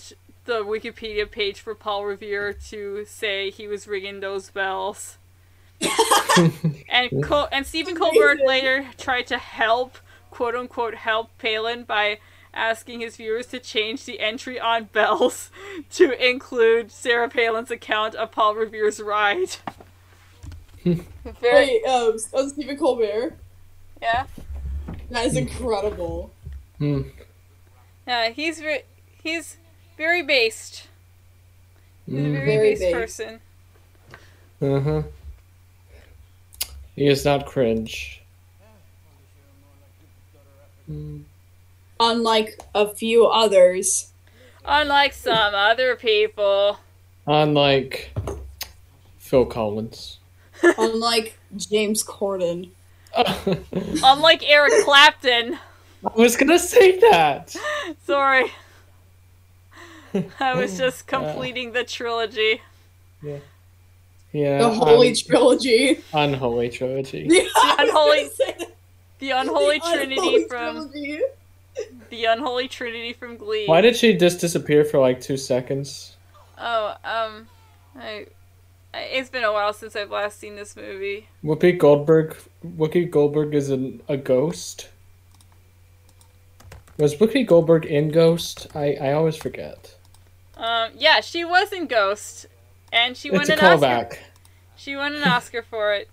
S1: the Wikipedia page for Paul Revere to say he was ringing those bells. and Col- and Stephen Colbert later tried to help, quote unquote, help Palin by asking his viewers to change the entry on bells to include Sarah Palin's account of Paul Revere's ride. Very,
S3: Wait, um, oh, Stephen Colbert.
S1: yeah.
S3: That is incredible.
S2: Hmm.
S1: Yeah, he's re- he's very based. He's a
S2: Mm.
S1: very,
S3: Very
S1: based
S3: based.
S1: person.
S2: Uh huh. He is not cringe. Mm.
S3: Unlike a few others.
S1: Unlike some other people.
S2: Unlike Phil Collins.
S3: Unlike James Corden.
S1: Unlike Eric Clapton.
S2: I was gonna say that.
S1: Sorry. I was just completing the trilogy.
S2: Yeah. Yeah.
S3: The Holy
S2: um,
S3: Trilogy.
S2: unholy trilogy.
S3: The
S1: unholy- The unholy
S3: The
S1: trinity
S3: Unholy
S1: from
S3: Trilogy.
S1: the unholy trinity from Glee.
S2: Why did she just disappear for like two seconds?
S1: Oh, um, I, I- it's been a while since I've last seen this movie.
S2: Whoopi Goldberg. Whoopi Goldberg is an, a ghost. Was Whoopi Goldberg in Ghost? I, I always forget.
S1: Um, yeah, she was in Ghost, and she
S2: It's
S1: won
S2: a
S1: an Oscar.
S2: callback.
S1: She won an Oscar for it.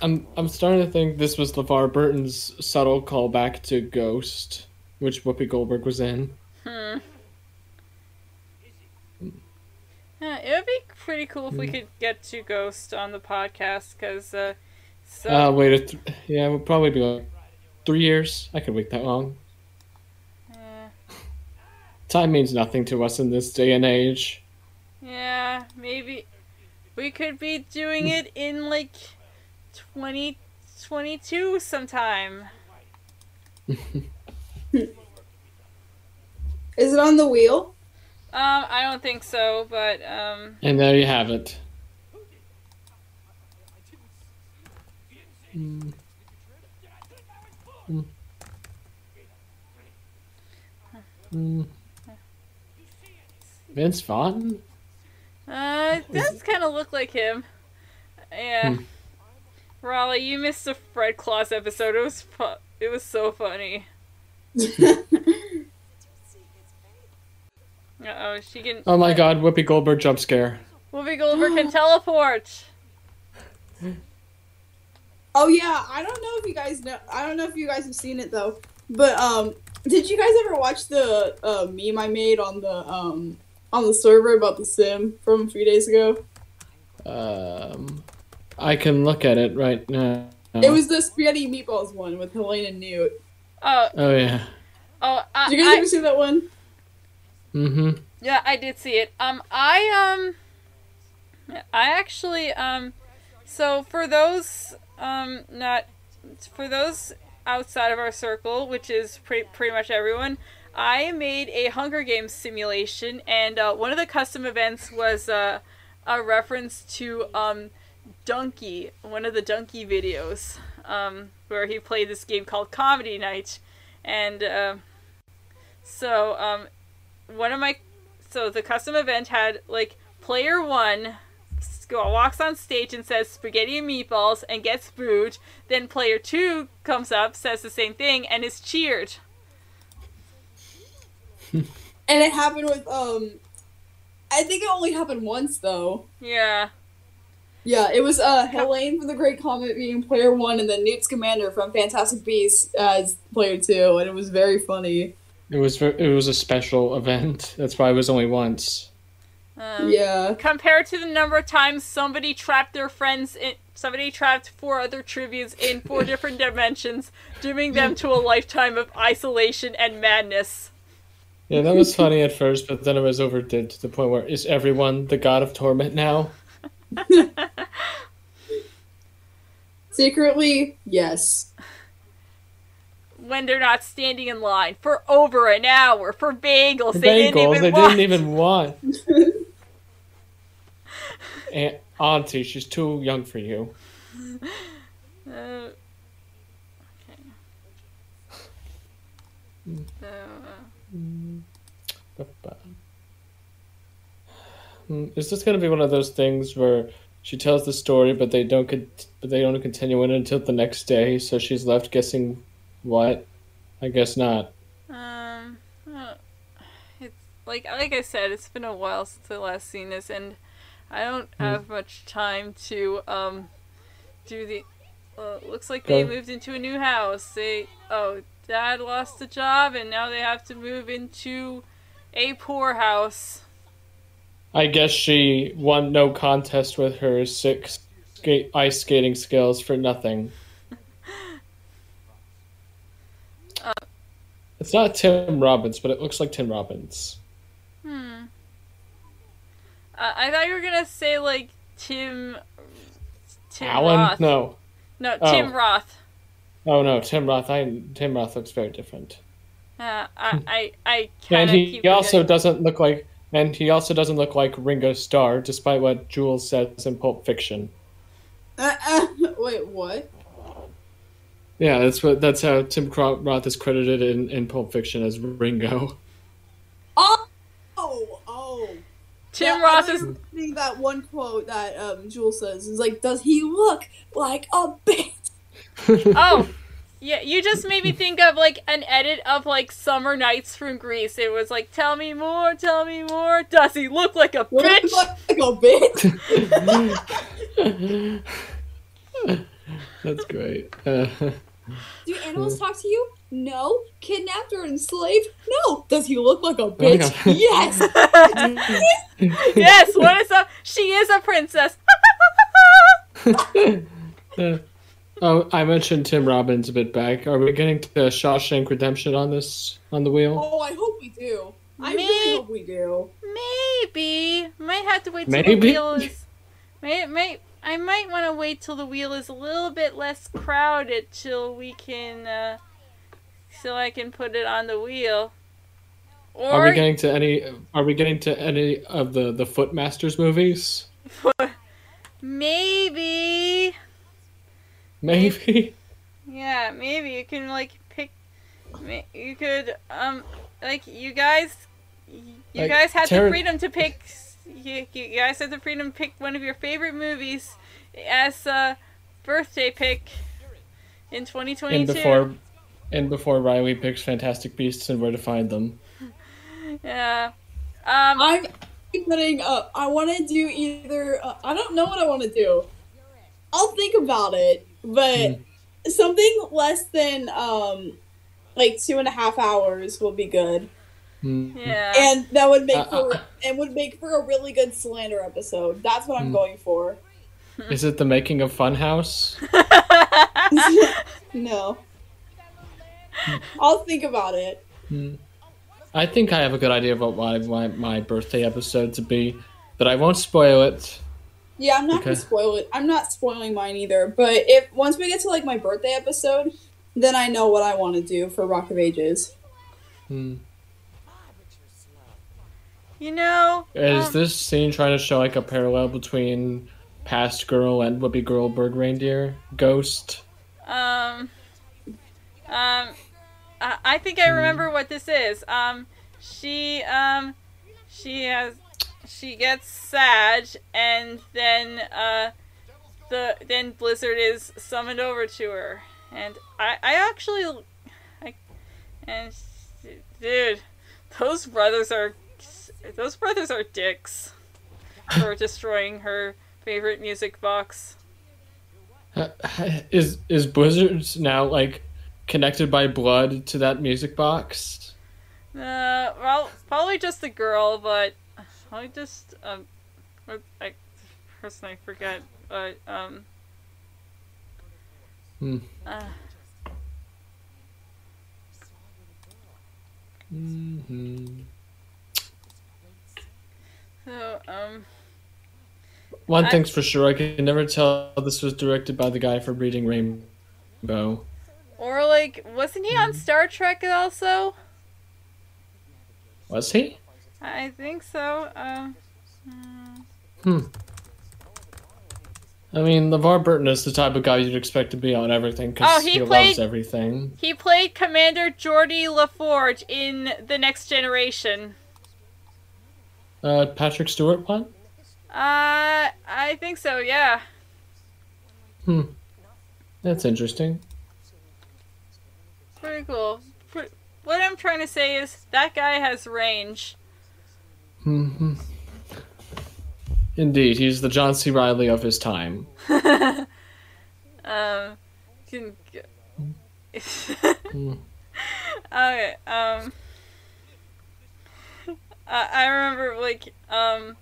S2: I'm I'm starting to think this was LeVar Burton's subtle callback to Ghost, which Whoopi Goldberg was in.
S1: Hmm. Yeah, it would be pretty cool if we could get to Ghost on the podcast, because, uh, so,
S2: Uh, wait, a th- yeah, it would probably be like three years. I could wait that long.
S1: yeah,
S2: Time means nothing to us in this day and age.
S1: yeah, maybe we could be doing it in, like, 2022 sometime.
S3: Is it on the wheel?
S1: Um, I don't think so, but, um,
S2: And there you have it. Mm. Mm. Mm. Vince Vaughn?
S1: uh, it does kind of look like him. Yeah.
S2: Hmm.
S1: Raleigh, you missed the Fred Claus episode. It was fu- it was so funny. Uh oh, she can.
S2: Oh my god, Whoopi Goldberg jump scare.
S1: Whoopi Goldberg can teleport.
S3: Oh yeah, I don't know if you guys know. I don't know if you guys have seen it though. But um, did you guys ever watch the uh, meme I made on the um on the server about the sim from a few days ago?
S2: Um, I can look at it right now.
S3: It was the spaghetti meatballs one with Helena Newt.
S1: Oh,
S2: Oh yeah.
S1: oh, I,
S3: Did you guys
S1: I-
S3: ever see that one?
S2: Mm-hmm.
S1: Yeah, I did see it. Um, I um, I actually um, so for those um not for those outside of our circle, which is pretty pretty much everyone, I made a Hunger Games simulation, and uh, one of the custom events was uh, a reference to um, Dunkey, one of the Dunkey videos, um, where he played this game called Comedy Night, and uh, so um, one of my so the custom event had like player one walks on stage and says spaghetti and meatballs and gets booed. Then player two comes up, says the same thing, and is cheered.
S3: And it happened with um, I think it only happened once though.
S1: Yeah.
S3: Yeah, it was uh Helene from the Great Comet being player one, and then Newt Scamander from Fantastic Beasts as player two, and it was very funny.
S2: It was it was a special event. That's why it was only once.
S1: Um,
S3: Yeah.
S1: Compared to the number of times somebody trapped their friends in. Somebody trapped four other trivias in four different dimensions, dooming them to a lifetime of isolation and madness.
S2: Yeah, that was funny at first, but then it was overdid to the point where is everyone the god of torment now?
S3: Secretly, yes.
S1: When they're not standing in line for over an hour for bagels,
S2: The
S1: they didn't even
S2: they
S1: want.
S2: didn't even want. Aunt, auntie, she's too young for you.
S1: Uh, okay. So, uh,
S2: Hmm, Is this gonna be one of those things where she tells the story, but they don't, con- but they don't continue it until the next day, so she's left guessing what? I guess not.
S1: Um, it's like like I said, it's been a while since I last seen this, and I don't have much time to um do the. Uh, looks like they moved into a new house. They oh, dad lost a job, and now they have to move into a poor house.
S2: I guess she won no contest with her six skate ice skating skills for nothing. It's not Tim Robbins, but it looks like Tim Robbins.
S1: Hmm. Uh, I thought you were gonna say like Tim. Tim
S2: Allen?
S1: Roth.
S2: No.
S1: No,
S2: Oh.
S1: Tim Roth.
S2: Oh no, Tim Roth. I Tim Roth looks very different.
S1: Uh, I I I
S2: And
S1: kind of
S2: he,
S1: keep
S2: he also doesn't look like and he also doesn't look like Ringo Starr, despite what Jules says in Pulp Fiction.
S3: Uh, uh, wait, what?
S2: Yeah, that's what that's how Tim Roth is credited in, in Pulp Fiction as Ringo.
S3: Oh, oh, oh.
S1: Tim
S3: Yeah,
S1: Roth
S3: I
S1: is
S3: was reading that one quote that um Jules says is like, "Does he look like a bitch?"
S1: Oh, yeah. You just made me think of like an edit of like Summer Nights from Grease. It was like, "Tell me more, tell me more. Does he look like a
S3: Look
S1: bitch?"
S3: like a bitch.
S2: that's great. Uh,
S3: Do animals talk to you? No. Kidnapped or enslaved? No. Does he look like a bitch?
S2: God.
S3: yes.
S1: yes. What is up? She is a princess.
S2: uh, oh, I mentioned Tim Robbins a bit back. Are we getting to Shawshank Redemption on this on the wheel?
S3: Oh, I hope we do. I
S1: Me-
S3: really hope we do.
S1: Maybe. Might have to wait till
S2: Maybe?
S1: the wheel is. May, may, I might want to wait till the wheel is a little bit less crowded till we can. Uh, so I can put it on the wheel. Or
S2: Are we getting to any? Are we getting to any of the the Footmasters movies?
S1: maybe.
S2: Maybe.
S1: Yeah, maybe you can like pick. You could um like you guys. You
S2: Like,
S1: guys had
S2: Terran-
S1: the freedom to pick. You, you guys had the freedom to pick one of your favorite movies as a birthday pick in 2022.
S2: And before, and before Riley picks Fantastic Beasts and where to find them.
S1: Yeah. Um.
S3: I'm putting up. I want to do either. Uh, I don't know what I want to do. I'll think about it, but something less than um, like two and a half hours will be good.
S1: Yeah.
S3: and that would make
S2: Uh,
S3: for
S2: uh,
S3: and would make for a really good slander episode. That's what I'm
S2: Hmm.
S3: going for.
S2: Is it the making of Funhouse?
S3: no, I'll think about it.
S2: Hmm. I think I have a good idea of what I want my birthday episode to be, but I won't spoil it.
S3: Yeah, I'm not
S2: Okay.
S3: gonna spoil it. I'm not spoiling mine either. But if once we get to like my birthday episode, then I know what I want to do for Rock of Ages.
S2: Hmm.
S1: You know.
S2: Is
S1: um,
S2: this scene trying to show like a parallel between Past Girl and Whoopi Goldberg Reindeer Ghost?
S1: Um. Um. I, I think I remember what this is. Um. She um. She has. She gets sad, and then uh, the then Blizzard is summoned over to her, and I I actually, I, and dude, those brothers are those brothers are dicks for destroying her favorite music box.
S2: Uh, Is is Blizzard now like connected by blood to that music box?
S1: Uh, well, probably just the girl, but I just um, I person I forget, but um.
S2: Hmm.
S1: Uh,
S2: hmm
S1: so um.
S2: One
S1: I-
S2: thing's for sure, I can never tell this was directed by the guy from Reading Rainbow.
S1: Or like, wasn't he on Star Trek also?
S2: Was he?
S1: I think so. Um. hmm.
S2: Hmm. I mean, LeVar Burton is the type of guy you'd expect to be on everything because
S1: Oh, he
S2: he,
S1: played-
S2: loves everything.
S1: He played Commander Geordi La Forge in The Next Generation.
S2: Uh, Patrick Stewart one?
S1: Uh, I think so. Yeah.
S2: Hmm. That's interesting.
S1: Pretty cool. What I'm trying to say is that guy has range.
S2: hmm Indeed, he's the John C. Reilly of his time.
S1: Um, can.
S2: Hmm.
S1: okay. Um. I I remember like um.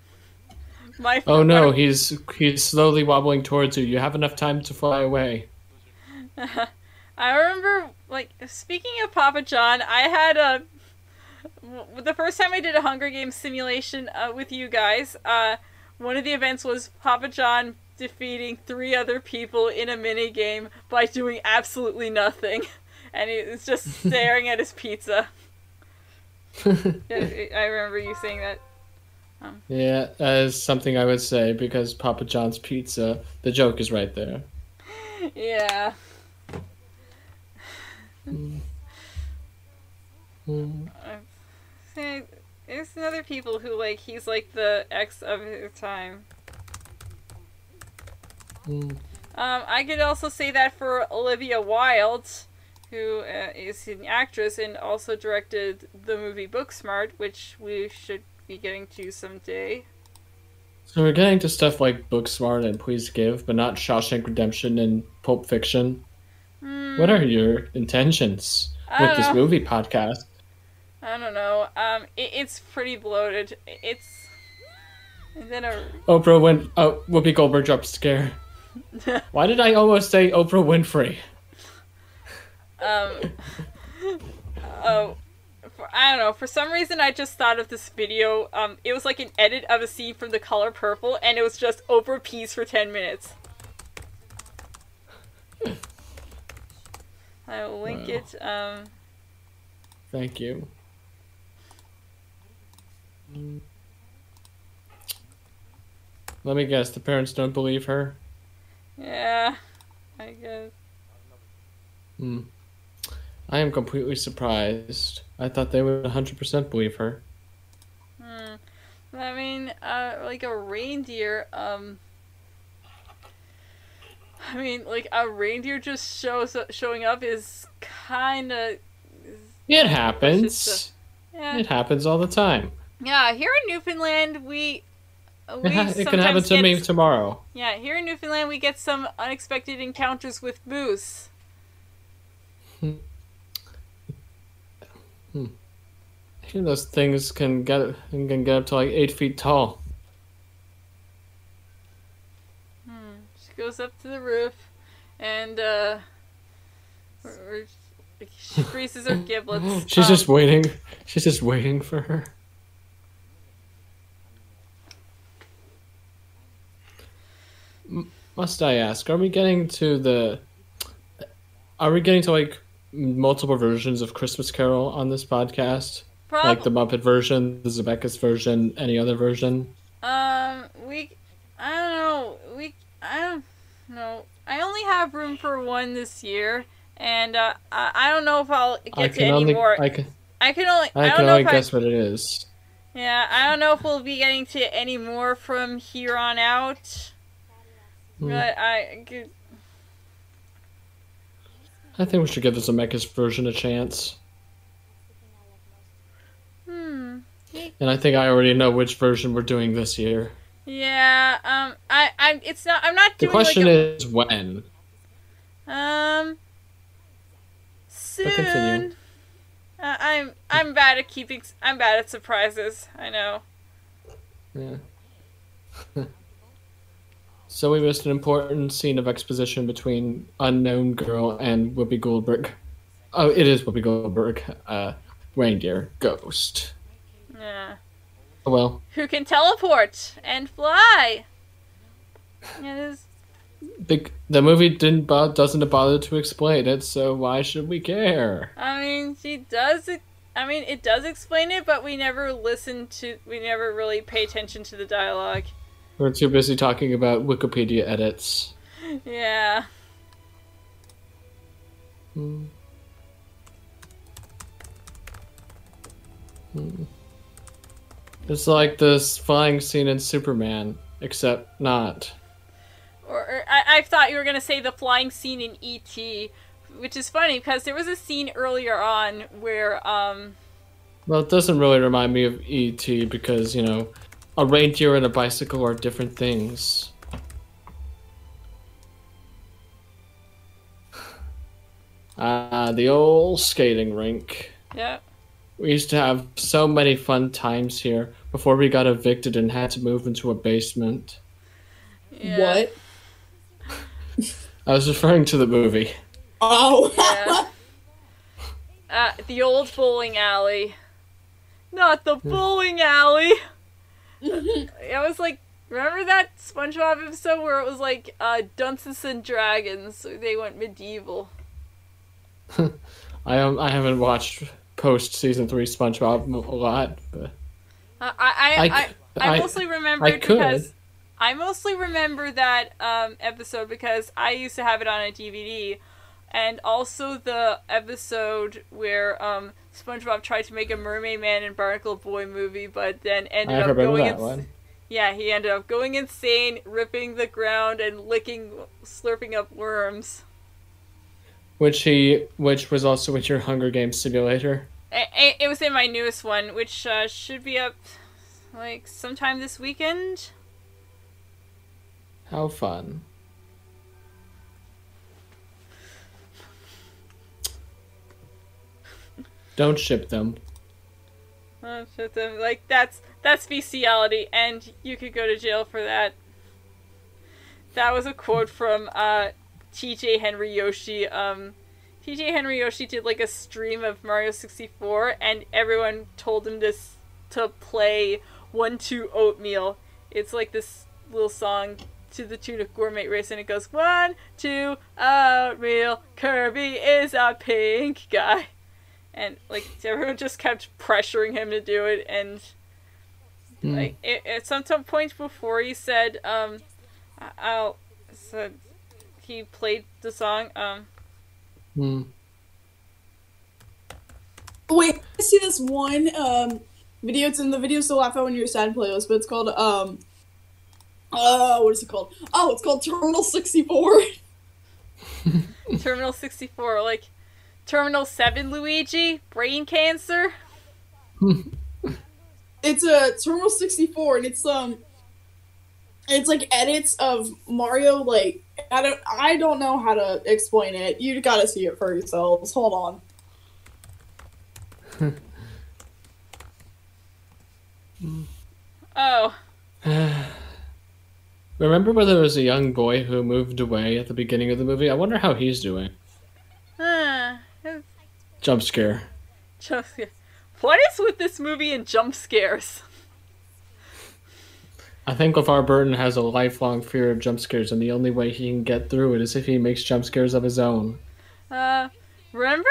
S1: My
S2: Oh no, he's he's slowly wobbling towards you. You have enough time to fly away.
S1: I remember, like, speaking of Papa John, I had a The first time I did a Hunger Games simulation uh, with you guys, uh, one of the events was Papa John defeating three other people in a mini game by doing absolutely nothing, and he was just staring at his pizza. Yeah, I remember you saying that.
S2: yeah, that is something I would say because Papa John's pizza. The joke is right there.
S1: Yeah.
S2: Hmm.
S1: See, There's other people who like he's like the ex of his time.
S2: Hmm.
S1: Um, I could also say that for Olivia Wilde, who uh, is an actress and also directed the movie Booksmart, which we should be getting to someday.
S2: So we're getting to stuff like Booksmart and Please Give, but not Shawshank Redemption and Pulp Fiction.
S1: Hmm,
S2: What are your intentions with this
S1: know.
S2: movie podcast?
S1: I don't know. Um, it, it's pretty bloated. It's and then a
S2: Oprah Win. Oh, Whoopi Goldberg jump scare. Why did I almost say Oprah Winfrey?
S1: Um oh for, i don't know for some reason i just thought of this video um it was like an edit of a scene from the color purple and it was just oprah peas for 10 minutes i'll link
S2: Wow.
S1: it um
S2: Thank you. Let me guess. The parents don't believe her.
S1: yeah i guess
S2: Hmm. I am completely surprised. I thought they would 100% believe her.
S1: hmm. i mean uh like a reindeer um i mean like a reindeer just shows showing up is kind of
S2: It happens.
S1: It's, yeah
S2: It happens all the time.
S1: Yeah, here in Newfoundland, we. we
S2: It, can happen to me tomorrow.
S1: Yeah, here in Newfoundland, we get some unexpected encounters with moose.
S2: Those things can get can get up to like eight feet tall.
S1: She goes up to the roof, and uh, she greases her giblets.
S2: She's
S1: Um,
S2: just waiting. She's just waiting for her. M- Must I ask? Are we getting to the? Are we getting to like multiple versions of Christmas Carol on this podcast?
S1: Prob-
S2: Like the Muppet version, the Zemeckis version, any other version?
S1: Um, we, I don't know, we, I don't know. I only have room for one this year, and uh, I, I don't know if I'll get to any more.
S2: I can
S1: I can only, I,
S2: I
S1: don't
S2: can
S1: know
S2: only
S1: if
S2: guess
S1: I,
S2: what it is.
S1: yeah, I don't know if we'll be getting to any more from here on out.
S2: Hmm.
S1: But I, could-
S2: I think we should give the Zemeckis version a chance.
S1: Hmm,
S2: And I think I already know which version we're doing this year.
S1: yeah, um, I, I, it's not, I'm not
S2: The
S1: doing
S2: question
S1: like a,
S2: is when.
S1: Um. Soon. Uh, I'm I'm bad at keeping. I'm bad at surprises. I know.
S2: Yeah. so we missed an important scene of exposition between unknown girl and Whoopi Goldberg. Oh, it is Whoopi Goldberg. Uh, reindeer ghost.
S1: Yeah.
S2: Oh well.
S1: Who can teleport and fly? It is.
S2: Big. The movie didn't bo- doesn't bother to explain it, so why should we care?
S1: I mean, she does. I mean, it does explain it, but we never listen to. We never really pay attention to the dialogue.
S2: We're too busy talking about Wikipedia edits.
S1: Yeah.
S2: Hmm. It's like this flying scene in Superman, except not.
S1: Or, or I, I thought you were gonna say the flying scene in E.T., which is funny because there was a scene earlier on where um
S2: Well, it doesn't really remind me of E.T. because, you know, a reindeer and a bicycle are different things. Ah, the old skating rink.
S1: yeah
S2: We used to have so many fun times here before we got evicted and had to move into a basement.
S1: yeah
S3: What?
S2: I was referring to the movie.
S3: Oh.
S1: Yeah. Uh, the old bowling alley. Not the bowling alley. I was like, remember that SpongeBob episode where it was like uh, Dunces and Dragons? So they went medieval.
S2: I um, I haven't watched post season three SpongeBob a lot, but
S1: Uh, I I,
S2: I
S1: I,
S2: c-
S1: I,
S2: I-
S1: mostly
S2: could.
S1: because I mostly remember that um, episode because I used to have it on a DVD, and also the episode where um, SpongeBob tried to make a Mermaid Man and Barnacle Boy movie, but then ended up going
S2: that
S1: ins-. Yeah, he ended up going insane, ripping the ground and licking, slurping up worms.
S2: Which he, which was also in your Hunger Games simulator.
S1: It, it was in my newest one, which uh, should be up like sometime this weekend.
S2: How fun! Don't ship them.
S1: Oh, shit, them. Like that's that's bestiality, and you could go to jail for that. That was a quote from uh, T.J. Henry Yoshi. Um, T.J. Henry Yoshi did like a stream of Mario sixty four, and everyone told him this to play one two oatmeal. It's like this little song to the tune of Gourmet Race, and it goes one two oatmeal. Kirby is a pink guy and like everyone just kept pressuring him to do it and
S2: Hmm.
S1: like it, at some some point before he said um I- i'll said he played the song um
S2: Hmm.
S3: Wait, I see this one um video. It's in the videos to laugh at when you're sad playlist, but it's called um. Uh, what is it called? Oh, it's called Terminal 64.
S1: terminal 64 like terminal 7 luigi brain cancer
S3: it's a Terminal 64, and it's um, it's like edits of Mario. Like I don't, I don't know how to explain it. You gotta see it for yourselves. Hold on.
S1: Oh,
S2: Remember where there was a young boy who moved away at the beginning of the movie? I wonder how he's doing.
S1: huh.
S2: Jump scare.
S1: Jump scare. What is with this movie and jump scares?
S2: I think LeVar Burton has a lifelong fear of jump scares, and the only way he can get through it is if he makes jump scares of his own.
S1: Uh, remember,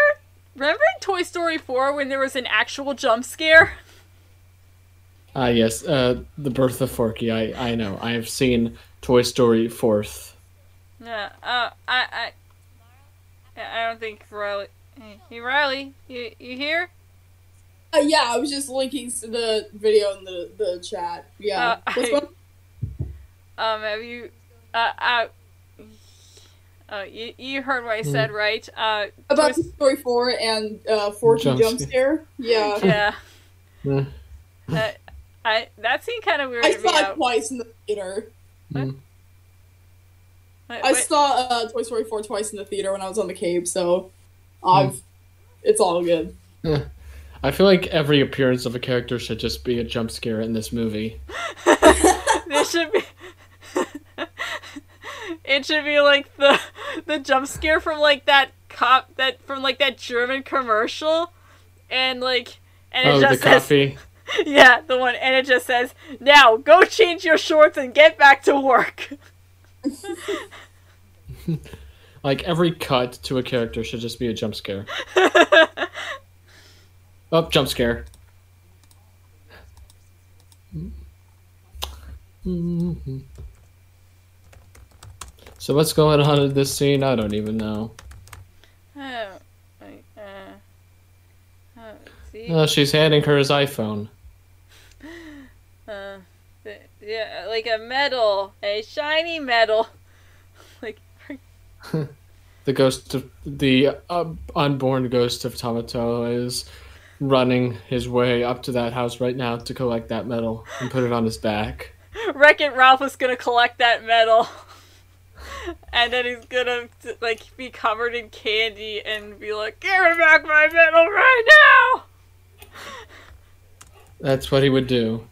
S1: remember in Toy Story 4 when there was an actual jump scare?
S2: Ah, yes, uh, the birth of Forky. I, I know. I have seen Toy Story fourth.
S1: Yeah. Uh, I, I, I don't think Riley. Hey, hey, Riley, you, you here?
S3: Uh, yeah, I was just linking to the video in the the chat. Yeah.
S1: Uh,
S3: What's
S1: I-
S3: going-
S1: Um, have you, uh, uh, uh, you, you heard what I said, right? Uh,
S3: about
S1: Toy-
S3: Toy Story 4 and uh, 4
S2: Jump
S3: jump,
S2: scare.
S3: scare? Yeah.
S1: yeah.
S2: Mm.
S1: Uh, I that seemed kind of weird
S3: I
S1: to me.
S3: saw it
S1: out.
S3: twice in the theater.
S1: Wait,
S3: I
S1: wait,
S3: saw uh, Toy Story 4 twice in the theater when I was on the Cape, so I've it's all good.
S2: I feel like every appearance of a character should just be a jump scare in this movie.
S1: This should be. it should be like the the jump scare from like that cop that from like that German commercial, and like and it
S2: oh, the
S1: just says
S2: coffee.
S1: yeah the one and it just says now go change your shorts and get back to work.
S2: Like every cut to a character should just be a jump scare. Oh, jump scare. Mhm. So what's going on in this scene? I don't even know.
S1: Oh, uh, oh, see,
S2: Oh, she's handing her his iPhone.
S1: uh, yeah, like a medal, a shiny medal, like.
S2: The ghost of the uh, unborn ghost of Tomato is running his way up to that house right now to collect that medal and put it on his back.
S1: Wreck It Ralph was gonna collect that medal. and then he's gonna like be covered in candy and be like, "Give me back my medal right now!"
S2: That's what he would do.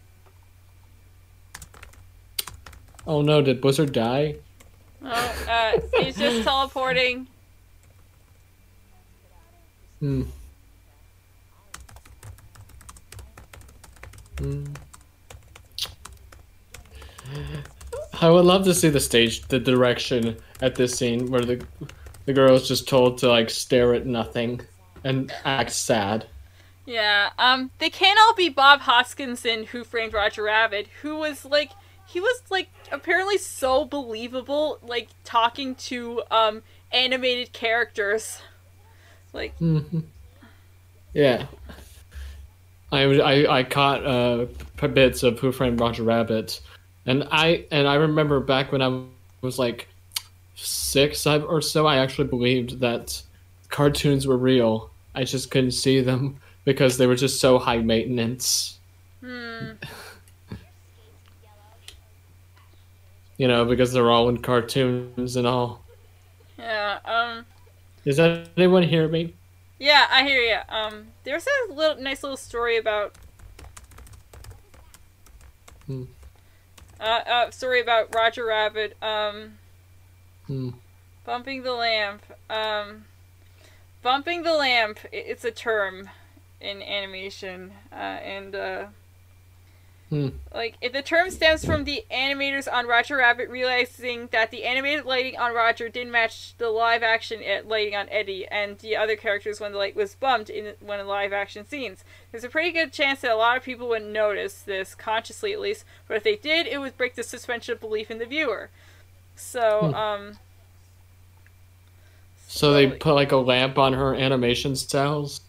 S2: Oh no, did Blizzard die?
S1: Oh, uh, he's just teleporting.
S2: Hmm. I would love to see the stage, the direction at this scene where the the girl is just told to like stare at nothing and act sad.
S1: Yeah, um, they can't all be Bob Hoskins in Who Framed Roger Rabbit, who was like, he was like apparently so believable, like talking to um animated characters. Like,
S2: hmm Yeah. I, I, I caught uh, bits of Who Framed Roger Rabbit, and I and I remember back when I was like six or so, I actually believed that cartoons were real. I just couldn't see them because they were just so high maintenance.
S1: hmm,
S2: You know, because they're all in cartoons and all.
S1: yeah, um,
S2: Does anyone hear me?
S1: Yeah, I hear you. Um, there's a little nice little story about.
S2: Hmm.
S1: Uh, uh, story about Roger Rabbit. Um,
S2: Hmm.
S1: bumping the lamp. Um, bumping the lamp. It's a term in animation, uh, and uh,
S2: Hmm.
S1: like if the term stems from the animators on Roger Rabbit realizing that the animated lighting on Roger didn't match the live action lighting on Eddie and the other characters when the light was bumped in one of the live action scenes. There's a pretty good chance that a lot of people wouldn't notice this consciously at least, but if they did, it would break the suspension of belief in the viewer. So,
S2: Hmm.
S1: um.
S2: So they put like a lamp on her animation styles.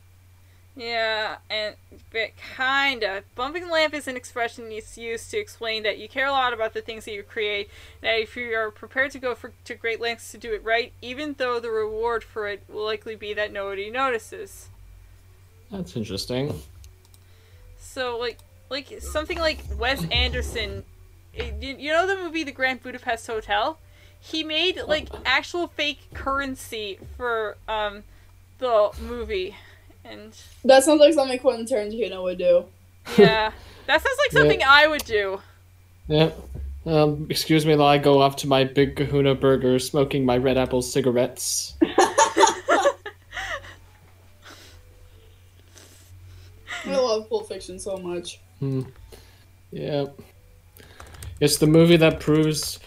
S1: Yeah, and but kinda. Bumping the lamp is an expression used to explain that you care a lot about the things that you create, that if you are prepared to go for to great lengths to do it right, even though the reward for it will likely be that nobody notices.
S2: That's interesting.
S1: So like like something like Wes Anderson. you you know the movie The Grand Budapest Hotel? He made like actual fake currency for um the movie, and
S3: That sounds like something Quentin Tarantino would do.
S1: yeah, that sounds like
S2: Yeah.
S1: something I would do.
S2: Yeah. Um, excuse me while I go off to my Big Kahuna Burger smoking my Red Apple cigarettes.
S3: I love Pulp Fiction so much.
S2: Yeah. It's the movie that proves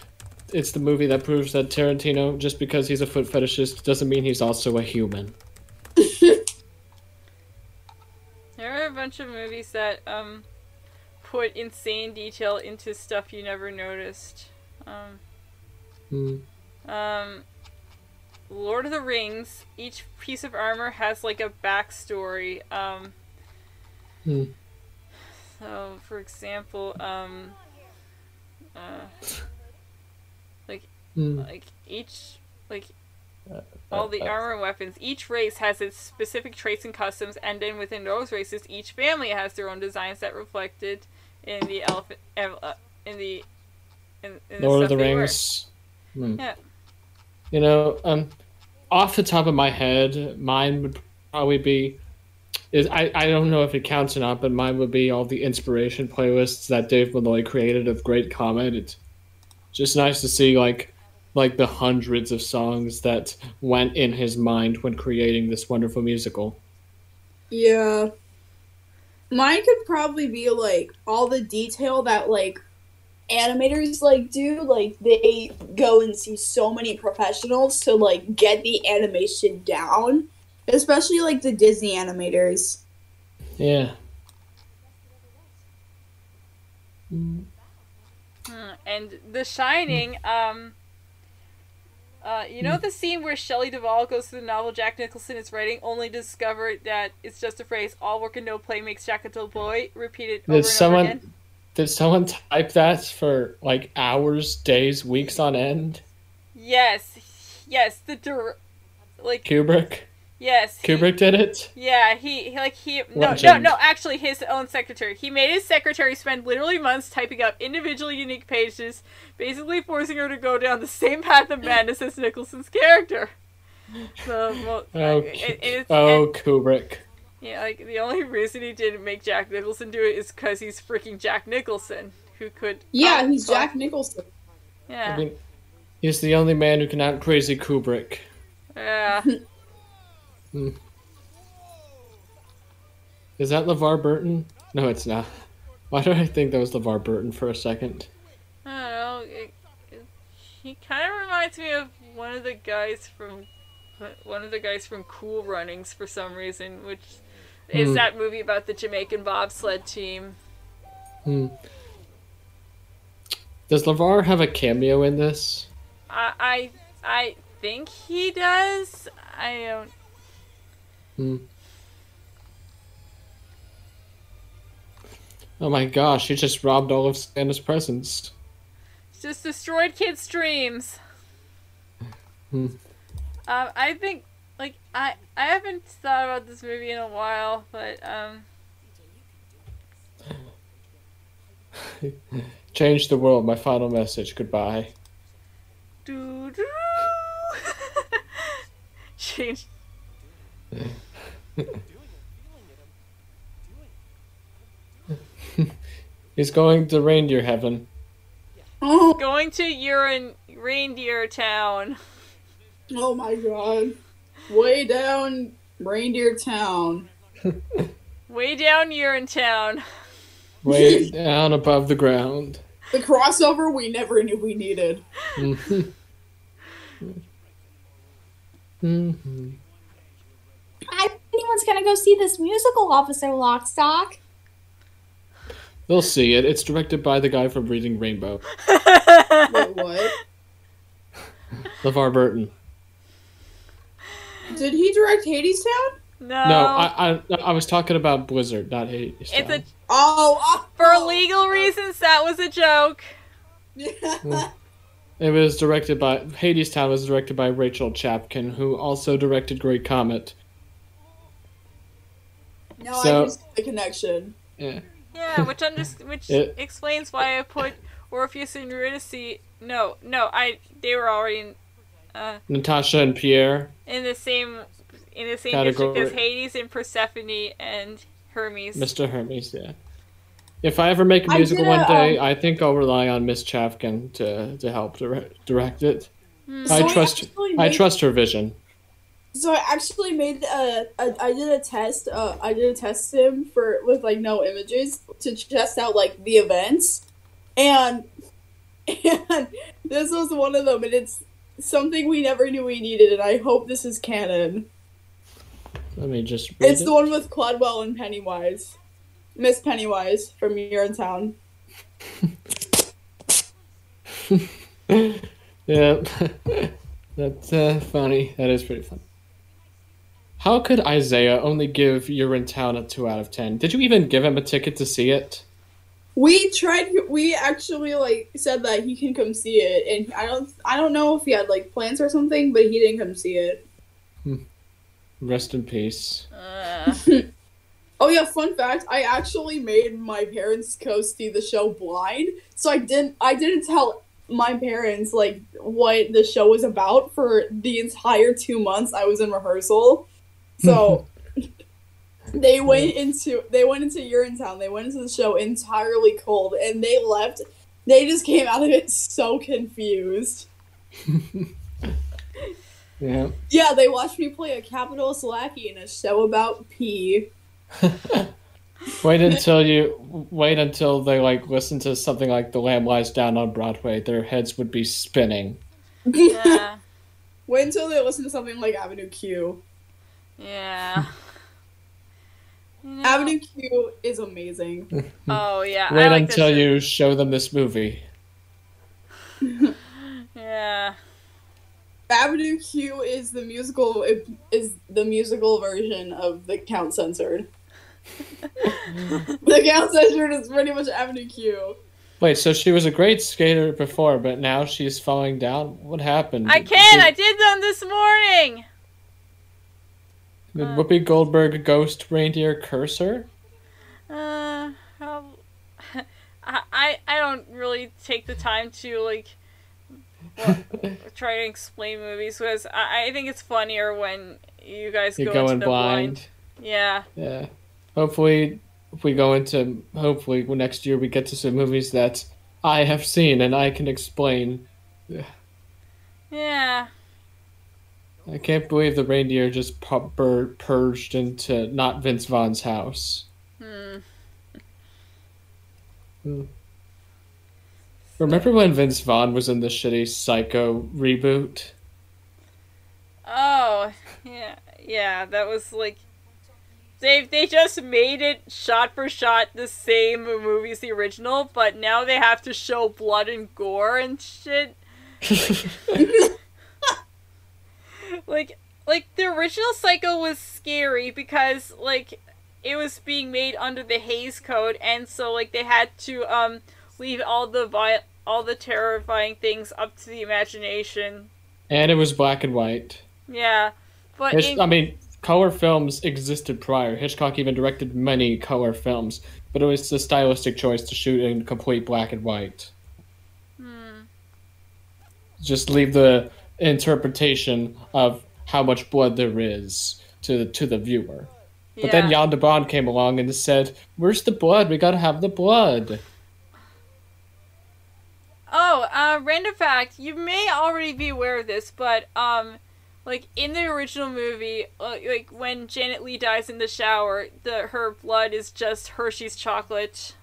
S2: it's the movie that proves that Tarantino, just because he's a foot fetishist, doesn't mean he's also a human.
S1: There are a bunch of movies that um put insane detail into stuff you never noticed. Um,
S2: Hmm.
S1: um, Lord of the Rings. Each piece of armor has like a backstory. Um,
S2: Hmm.
S1: so, for example, um, uh,
S2: Hmm.
S1: like each like all the armor and weapons each race has its specific traits and customs and then within those races each family has their own designs that reflected in the elephant uh, in the in, in
S2: Lord of the. Rings. Hmm.
S1: Yeah.
S2: You know, um, off the top of my head, mine would probably be. Is I, I don't know if it counts or not, but mine would be all the inspiration playlists that Dave Malloy created of Great Comet. It's just nice to see like like the hundreds of songs that went in his mind when creating this wonderful musical.
S3: Yeah. Mine could probably be like all the detail that like animators like do. Like they go and see so many professionals to like get the animation down. Especially like the Disney animators.
S2: Yeah.
S1: Hmm, and The Shining, um, uh, you know the scene where Shelley Duvall goes to the novel Jack Nicholson is writing, only to discover that it's just a phrase, all work and no play makes Jack a dull boy, repeated over and
S2: Did someone
S1: over again.
S2: did someone type that for like hours, days, weeks on end?
S1: Yes, yes, the dir- like
S2: Kubrick.
S1: Yes, he-
S2: Kubrick did it.
S1: Yeah, he, he like he no no
S2: Legend.
S1: no actually his own secretary. He made his secretary spend literally months typing up individually unique pages, basically forcing her to go down the same path of madness as Nicholson's character. So well,
S2: Oh,
S1: it- it- it's-
S2: oh,
S1: and,
S2: Kubrick.
S1: yeah, like the only reason he didn't make Jack Nicholson do it is because he's freaking Jack Nicholson, who could
S3: Yeah,
S1: out-
S3: he's oh. Jack Nicholson.
S1: Yeah,
S2: I mean, he's the only man who can out crazy Kubrick.
S1: yeah.
S2: Is that LeVar Burton? No, it's not. Why did I think that was LeVar Burton for a second?
S1: I don't know. It, it, he kind of reminds me of one of the guys from one of the guys from Cool Runnings for some reason, which is
S2: Hmm.
S1: that movie about the Jamaican bobsled team.
S2: Hmm. Does LeVar have a cameo in this?
S1: I I, I think he does. I don't.
S2: Hmm. Oh my gosh, he just robbed all of Santa's presents.
S1: Just destroyed kids' dreams.
S2: Hmm.
S1: Um, I think like I I haven't thought about this movie in a while, but um.
S2: Change the world, my final message. Goodbye.
S1: Doo doo. Change.
S2: He's going to reindeer heaven.
S3: Oh,
S1: Going to urine reindeer town.
S3: oh my god. Way down Reindeer Town.
S1: Way down urine town.
S2: Way down above the ground.
S3: The crossover we never knew we needed.
S2: Mhm. Mhm.
S4: I think anyone's gonna go see this musical, Officer Lockstock.
S2: They'll see it. It's directed by the guy from Reading Rainbow,
S3: Wait, what?
S2: LeVar Burton.
S3: Did he direct Hadestown?
S1: No.
S2: No, I, I I was talking about Blizzard, not Hades.
S1: it's
S2: Town.
S1: a
S3: Oh, oh
S1: for oh. legal reasons that was a joke.
S2: It was directed by Hadestown was directed by Rachel Chavkin, who also directed Great Comet.
S3: No,
S2: So-
S3: I just the connection.
S2: Yeah.
S1: Yeah, which under- which
S2: It-
S1: explains why I put Orpheus and Eurydice. No, no, I they were already in, uh,
S2: Natasha and Pierre.
S1: in the same in the same
S2: Category.
S1: district as Hades and Persephone and Hermes.
S2: Mr. Hermes, yeah. If I ever make a
S3: I
S2: musical
S3: did a,
S2: one day,
S3: um,
S2: I think I'll rely on Miss Chavkin to, to help direct, direct it.
S1: Hmm.
S2: I
S3: So we
S2: trust
S3: actually
S2: I trust her vision.
S3: So I actually made uh, a, I did a test. Uh, I did a test sim for with like no images to test out like the events, and and this was one of them, and it's something we never knew we needed, and I hope this is canon.
S2: Let me just read
S3: It's
S2: it.
S3: the one with Cladwell and Pennywise, Miss Pennywise from Urinetown.
S2: yeah, that's uh, funny. That is pretty fun. How could Isaiah only give Urinetown a two out of ten? Did you even give him a ticket to see it?
S3: We tried. We actually like said that he can come see it, and I don't. I don't know if he had like plans or something, but he didn't come see it.
S2: Rest in peace.
S1: Uh,
S3: Oh yeah, fun fact, I actually made my parents go see the show blind. So I didn't I didn't tell my parents like what the show was about for the entire 2 months I was in rehearsal. So they went into they went into Urinetown. They went into the show entirely cold and they left they just came out of it so confused.
S2: Yeah.
S3: Yeah, they watched me play a capitalist lackey in a show about pee.
S2: Wait until you wait until they like listen to something like The Lamb Lies Down on Broadway. Their heads would be spinning.
S1: yeah,
S3: Wait until they listen to something like Avenue Q.
S1: yeah. You know-
S3: Avenue Q is amazing.
S1: Oh yeah.
S2: Wait
S1: I like
S2: until
S1: show.
S2: you show them this movie.
S1: Yeah.
S3: Avenue Q is the musical is the musical version of the Count Censored. the Count Censored is pretty much Avenue Q.
S2: Wait, so she was a great skater before, but now she's falling down? What happened?
S1: I can't. I did them this morning.
S2: Did, did Whoopi Goldberg ghost reindeer curse her?
S1: Uh, how- I I I don't really take the time to like well, try to explain movies because I, I think it's funnier when you guys
S2: You're
S1: go into
S2: going
S1: the
S2: blind.
S1: blind. Yeah.
S2: Yeah. Hopefully, if we go into hopefully next year we get to some movies that I have seen and I can explain.
S1: Yeah.
S2: I can't believe the reindeer just pu- bur- purged into not Vince Vaughn's house.
S1: Hmm.
S2: Remember when Vince Vaughn was in the shitty Psycho reboot?
S1: Oh, yeah, yeah. That was like they they just made it shot for shot the same movie as the original, but now they have to show blood and gore and shit. like like like the original Psycho was scary because like it was being made under the Hays Code, and so like they had to um leave all the vi- all the terrifying things up to the imagination.
S2: And it was black and white.
S1: Yeah, but
S2: Hitch-
S1: in-
S2: I mean, color films existed prior. Hitchcock even directed many color films, but it was a stylistic choice to shoot in complete black and white.
S1: Hmm.
S2: Just leave the interpretation of how much blood there is to the, to the viewer. But then
S1: Yeah.
S2: Jan de Bond came along and said, "Where's the blood? We gotta have the blood."
S1: Oh, uh, random fact. You may already be aware of this, but um, like in the original movie, uh, like when Janet Leigh dies in the shower, the her blood is just Hershey's chocolate.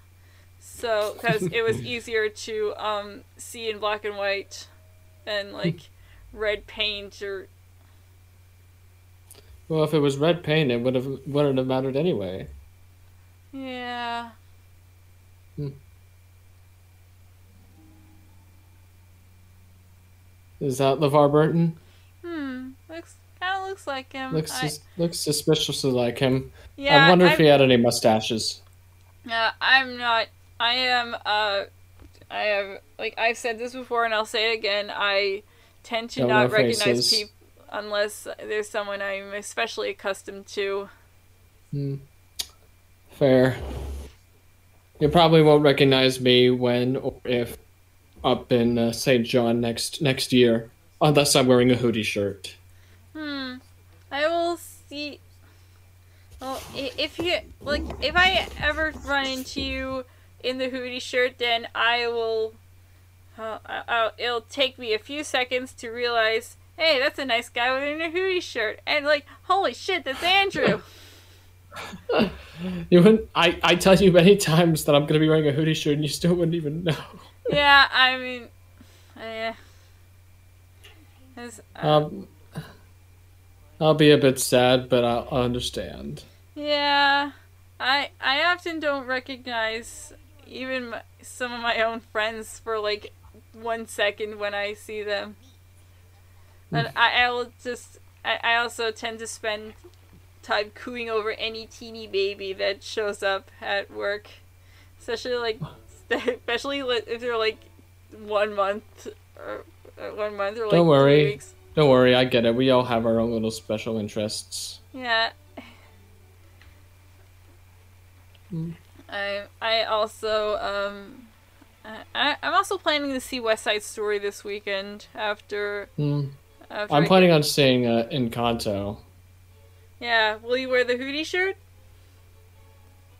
S1: So, because it was easier to um see in black and white, than like red paint or
S2: Well, if it was red paint, it would have wouldn't have mattered anyway.
S1: yeah.
S2: Is that LeVar Burton?
S1: Hmm. Looks kind of looks like him.
S2: Looks
S1: I-
S2: looks suspiciously like him.
S1: yeah.
S2: I wonder if
S1: I'm-
S2: he had any mustaches.
S1: Uh, I'm not. I am. Uh, I have like I've said this before, and I'll say it again. I tend to
S2: Don't
S1: not recognize people unless there's someone I'm especially accustomed to.
S2: Hmm. Fair. You probably won't recognize me when or if up in uh, St. John next next year, unless I'm wearing a Hooty shirt.
S1: Hmm. I will see. Well, if you like, if I ever run into you in the Hooty shirt, then I will. Uh, I- I'll, it'll take me a few seconds to realize, hey, that's a nice guy wearing a Hooty shirt, and like, holy shit, that's Andrew.
S2: You wouldn't. I I tell you many times that I'm gonna be wearing a Hooty shirt, and you still wouldn't even know.
S1: yeah, I mean, yeah. Uh,
S2: Um, I'll be a bit sad, but I'll understand.
S1: Yeah, I I often don't recognize even my, some of my own friends for like one second when I see them. And I I will just I, I also tend to spend time cooing over any teeny baby that shows up at work, especially like especially if they're like one month or uh, one month or like
S2: Don't worry.
S1: weeks.
S2: Don't worry, I get it. We all have our own little special interests.
S1: Yeah. I I also um I I'm also planning to see West Side Story this weekend after
S2: Hmm.
S1: after
S2: I'm
S1: I
S2: planning
S1: get-
S2: on seeing uh, Encanto.
S1: Yeah, will you wear the Hooty shirt?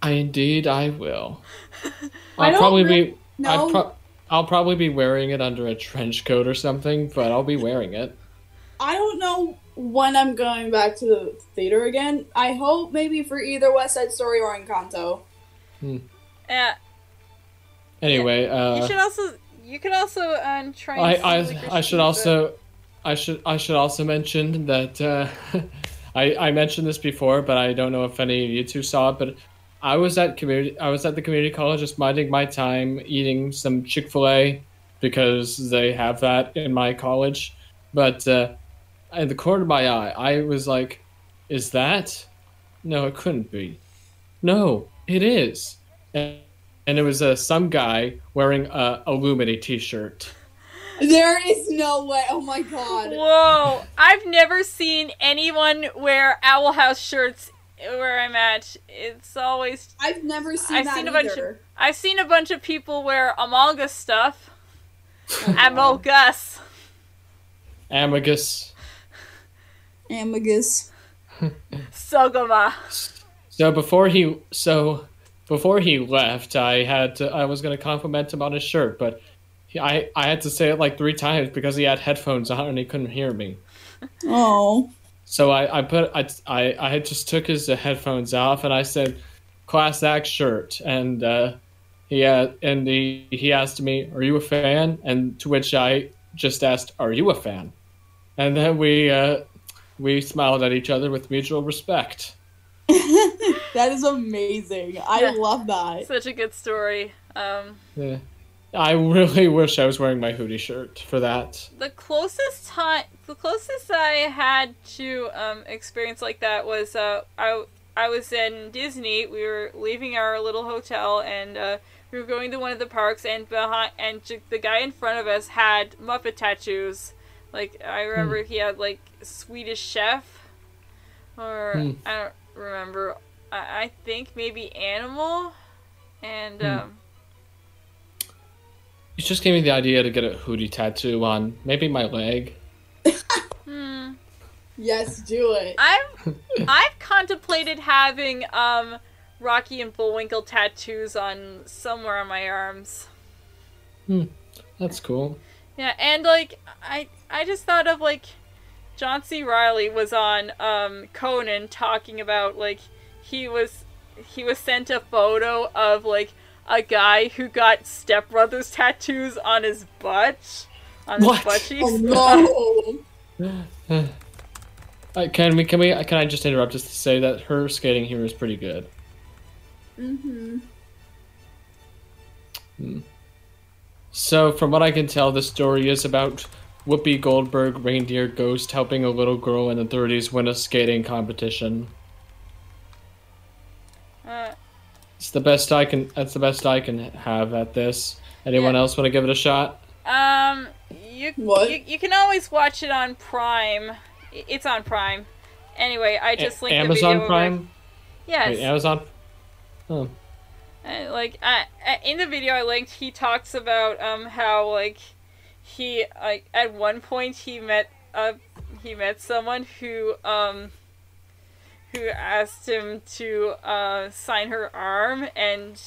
S2: I indeed I will.
S3: I
S2: I'll
S3: don't
S2: probably
S3: re-
S2: be.
S3: No,
S2: I'd pro- I'll probably be wearing it under a trench coat or something, but I'll be wearing it.
S3: I don't know when I'm going back to the theater again. I hope maybe for either West Side Story or Encanto.
S1: Yeah.
S2: Anyway,
S1: you
S2: uh,
S1: should also you could also um try.
S2: I I,
S1: like,
S2: should also I should I should also mention that uh, I I mentioned this before, but I don't know if any of you two saw it. But I was at community I was at the community college just minding my time eating some Chick Fil A because they have that in my college. But uh, in the corner of my eye, I was like, "Is that? No, it couldn't be. No, it is." And, and it was uh, some guy wearing a Illumini T-shirt.
S3: There is no way. Oh my god.
S1: Whoa! I've never seen anyone wear Owl House shirts where I'm at. It's always
S3: I've never seen
S1: I've
S3: that
S1: seen a bunch
S3: either.
S1: I've seen a bunch of people wear Among Us stuff. Among Us.
S2: Amagus.
S3: Amagus.
S1: Sogoma.
S2: So before he so before he left, I had to I was gonna compliment him on his shirt, but he, I I had to say it like three times because he had headphones on and he couldn't hear me.
S3: Oh.
S2: So I I put I I, I just took his uh, headphones off and I said, "Class act shirt," and uh, he uh, and he he asked me, "Are you a fan?" And to which I just asked, "Are you a fan?" And then we uh, we smiled at each other with mutual respect.
S3: that is amazing. I
S1: Yeah.
S3: love that.
S1: Such a good story. Um,
S2: Yeah. I really wish I was wearing my Hooty shirt for that.
S1: the closest time, the closest I had to um, experience like that was uh, I I was in Disney. We were leaving our little hotel and uh, we were going to one of the parks and behind and j- the guy in front of us had Muppet tattoos. Like I remember he had like Swedish Chef, or
S2: Hmm.
S1: I don't remember. I, I think maybe Animal, and
S2: Hmm.
S1: um,
S2: You just gave me the idea to get a Hooty tattoo on maybe my leg.
S1: hmm.
S3: Yes, do it.
S1: I've I've contemplated having um Rocky and Bullwinkle tattoos on somewhere on my arms. Hmm.
S2: That's cool.
S1: Yeah, and like I I just thought of like John C. Reilly was on um Conan talking about like he was he was sent a photo of like a guy who got stepbrothers tattoos on his butt. On his
S2: What?
S1: butt cheeks.
S3: Oh no.
S2: Uh, can we can we can I just interrupt just to say that her skating here is pretty good.
S3: Mm-hmm. Hmm.
S2: So from what I can tell, the story is about Whoopi Goldberg, reindeer ghost, helping a little girl in the 30s win a skating competition.
S1: Uh,
S2: It's the best I can. That's the best I can have at this. Anyone
S1: Yeah.
S2: else want to give it a shot?
S1: Um, you,
S3: What?
S1: you you can always watch it on Prime. It's on Prime. Anyway, I just
S2: A-
S1: linked
S2: Amazon
S1: the video over-
S2: Prime.
S1: Yes,
S2: Wait, Amazon. Oh,
S1: And, like uh, in the video I linked, he talks about um how like he like at one point he met uh he met someone who um who asked him to uh sign her arm and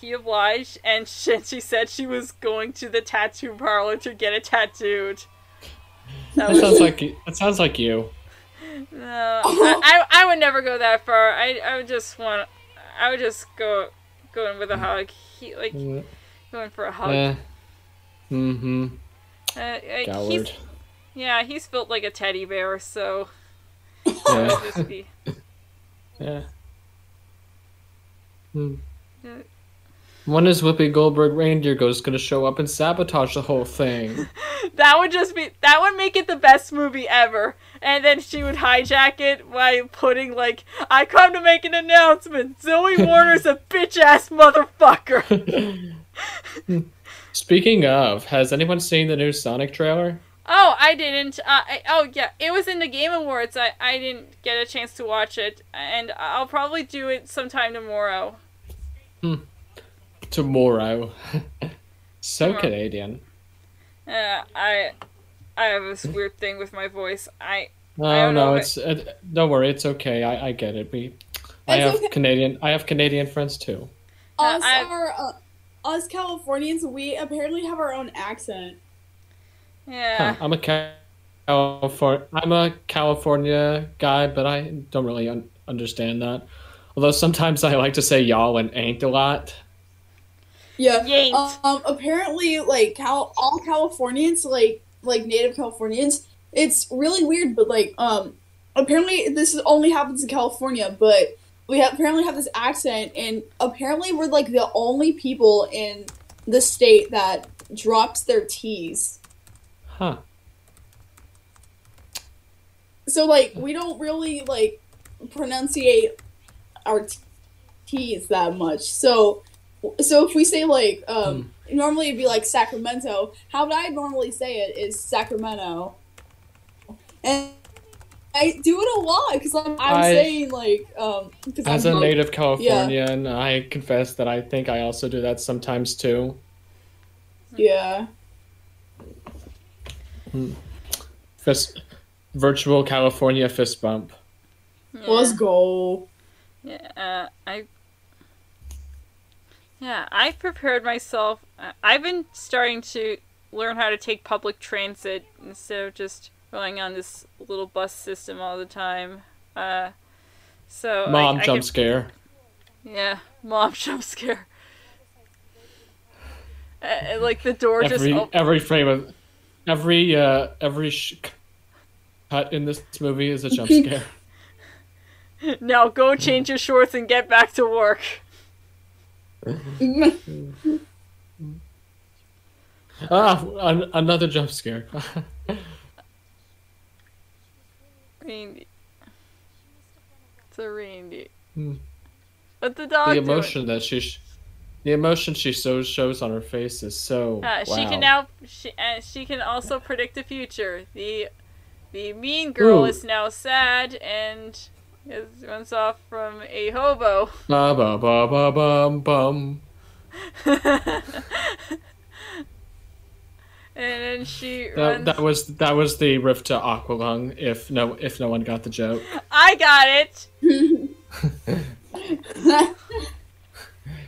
S1: he obliged and she, she said she was going to the tattoo parlor to get it tattooed. That
S2: That
S1: was
S2: sounds like that sounds like you.
S1: no, I, I, I would never go that far. I, I would just want, I would just go, go in with a hug. He like
S2: Yeah.
S1: going for a hug.
S2: Eh. Mm-hmm.
S1: Uh, uh, he's, yeah, he's built like a teddy bear, so
S2: Yeah.
S1: it'd just be.
S2: Yeah. Hmm. When is Whoopi Goldberg reindeer ghost gonna show up and sabotage the whole thing?
S1: That would just be that would make it the best movie ever. And then she would hijack it by putting like, "I come to make an announcement. Zoe Warner's a bitch ass motherfucker."
S2: Speaking of, has anyone seen the new Sonic trailer?
S1: Oh, I didn't. Uh, I, oh, yeah, it was in the Game Awards. I, I didn't get a chance to watch it, and I'll probably do it sometime tomorrow.
S2: Tomorrow. so
S1: Tomorrow.
S2: Canadian.
S1: Uh, I I have this weird thing with my voice. I
S2: No,
S1: don't
S2: no,
S1: know,
S2: it's uh, don't worry, it's okay. I, I get it. We, I have
S3: okay.
S2: Canadian. I have Canadian friends too.
S3: Us
S1: I-
S3: are uh, us Californians. We apparently have our own accent.
S1: Yeah.
S2: Huh, I'm a California. I'm a California guy, but I don't really un- understand that. Although sometimes I like to say y'all and ain't a lot.
S3: Yeah.
S1: Yanked.
S3: Um. Apparently, like Cal- all Californians, like like native Californians, it's really weird. But like, um, apparently this is only happens in California. But we have, apparently have this accent, and apparently we're like the only people in the state that drops their T's.
S2: Huh.
S3: So like we don't really like pronunciate our t's that much. So so if we say like um normally it'd be like Sacramento. How would I normally say it is Sacramento. And I do it a lot because I'm, I'm
S2: I-
S3: saying like um because
S2: As
S3: I'm
S2: a
S3: like-
S2: native Californian, I confess that I think I also do that sometimes too.
S3: yeah
S2: Fist, virtual California fist bump.
S1: yeah.
S3: let's go.
S1: Yeah, uh, I. Yeah, I prepared myself. I- I've been starting to learn how to take public transit instead of just relying on this little bus system all the time. Uh, so
S2: Mom
S1: I
S2: jump
S1: could-
S2: scare.
S1: Yeah, mom jump scare. Uh, like the door just
S2: Every
S1: op-
S2: every frame of every uh every sh- cut in this movie is a jump scare.
S1: now go change your shorts and get back to work.
S2: ah, an- another jump scare.
S1: Reindeer. It's a reindeer.
S2: Hmm.
S1: What the dog
S2: the
S1: doing?
S2: emotion that she sh- the emotion she so shows on her face is so
S1: Uh, She
S2: wow.
S1: can now. She uh, she can also predict the future. The the mean girl
S2: Ooh.
S1: is now sad and is, runs off from a hobo.
S2: ba ba ba ba bum bum.
S1: and then she
S2: That,
S1: runs.
S2: that was that was the riff to Aqualung. If no if no one got the joke.
S1: I got it.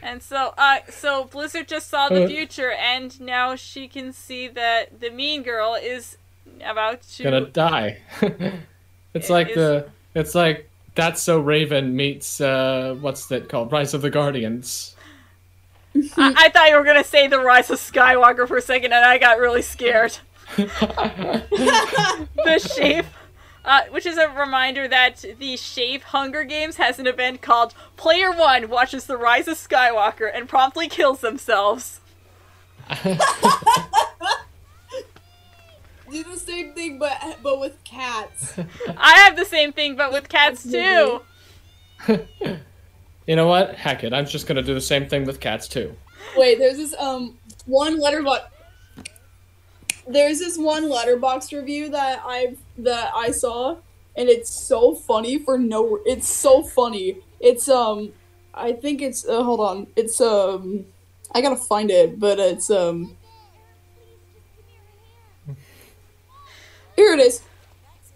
S1: And so, uh, so Blizzard just saw the
S2: Uh.
S1: future, and now she can see that the mean girl is about to.
S2: Gonna die. it's
S1: It
S2: like
S1: is-
S2: the it's like that's so Raven meets uh what's that called Rise of the Guardians.
S1: I-, I thought you were gonna say the Rise of Skywalker for a second, and I got really scared. the shape uh, which is a reminder that the shape hunger games has an event called player one watches the rise of skywalker and promptly kills themselves
S3: Do the same thing, but but with cats.
S1: i have the same thing but with cats too
S2: you know what? Heck it. I'm just gonna do the same thing with cats too.
S3: Wait, there's this um one letterbox. There's this one letterbox review that I've that I saw, and it's so funny for no. It's so funny. It's um, I think it's uh, hold on. It's um I gotta find it, but it's um Here it is.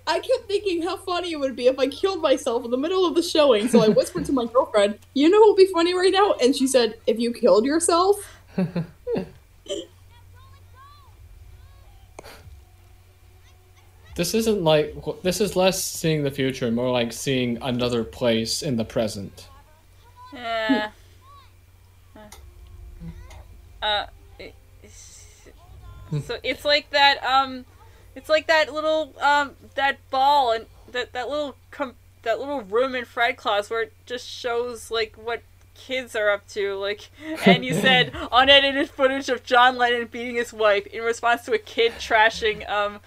S3: I kept thinking how funny it would be if I killed myself in the middle of the showing, so I whispered to my girlfriend, You know what would be funny right now? And she said, If you killed yourself?
S2: This isn't like this is less seeing the future, more like seeing another place in the present.
S1: Yeah. Uh, it- so it's like that. Um, it's like that little um that ball and that that little com- that little room in Fred Claus where it just shows like what kids are up to. Like, and you said unedited footage of John Lennon beating his wife in response to a kid trashing um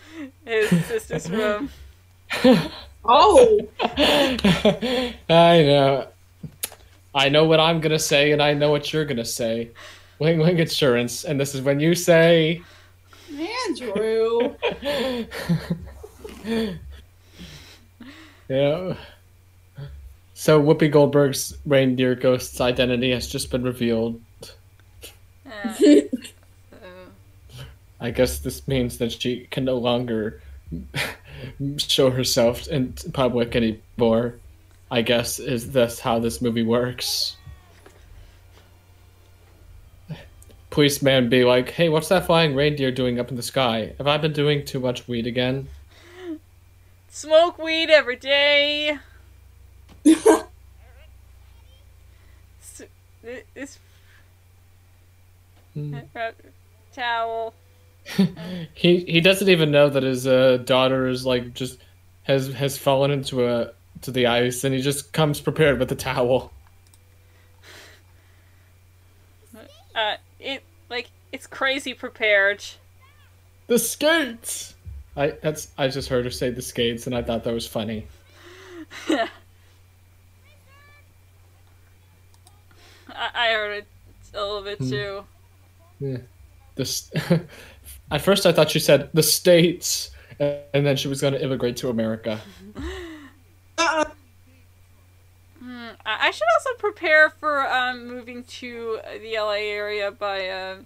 S1: his sister's room.
S3: Oh
S2: I know. I know what I'm gonna say, and I know what you're gonna say. Wing Wing Insurance, and this is when you say.
S3: Andrew.
S2: Yeah. So Whoopi Goldberg's reindeer ghost's identity has just been revealed.
S1: Uh, uh,
S2: I guess this means that she can no longer show herself in public anymore. I guess is this how this movie works. Policeman be like, "Hey, what's that flying reindeer doing up in the sky? Have I been doing too much weed again?"
S1: smoke weed every day. S- This towel.
S2: he he doesn't even know that his uh, daughter is like just has has fallen into a to the ice, and he just comes prepared with a towel.
S1: Uh, it like it's crazy prepared.
S2: The skates. I that's I just heard her say the skates, and I thought that was funny.
S1: I, I heard it a little bit too.
S2: This at first I thought she said the states, and then she was going to immigrate to America.
S3: Uh-uh.
S1: Hmm, I, I should also prepare for um moving to the LA area by uh,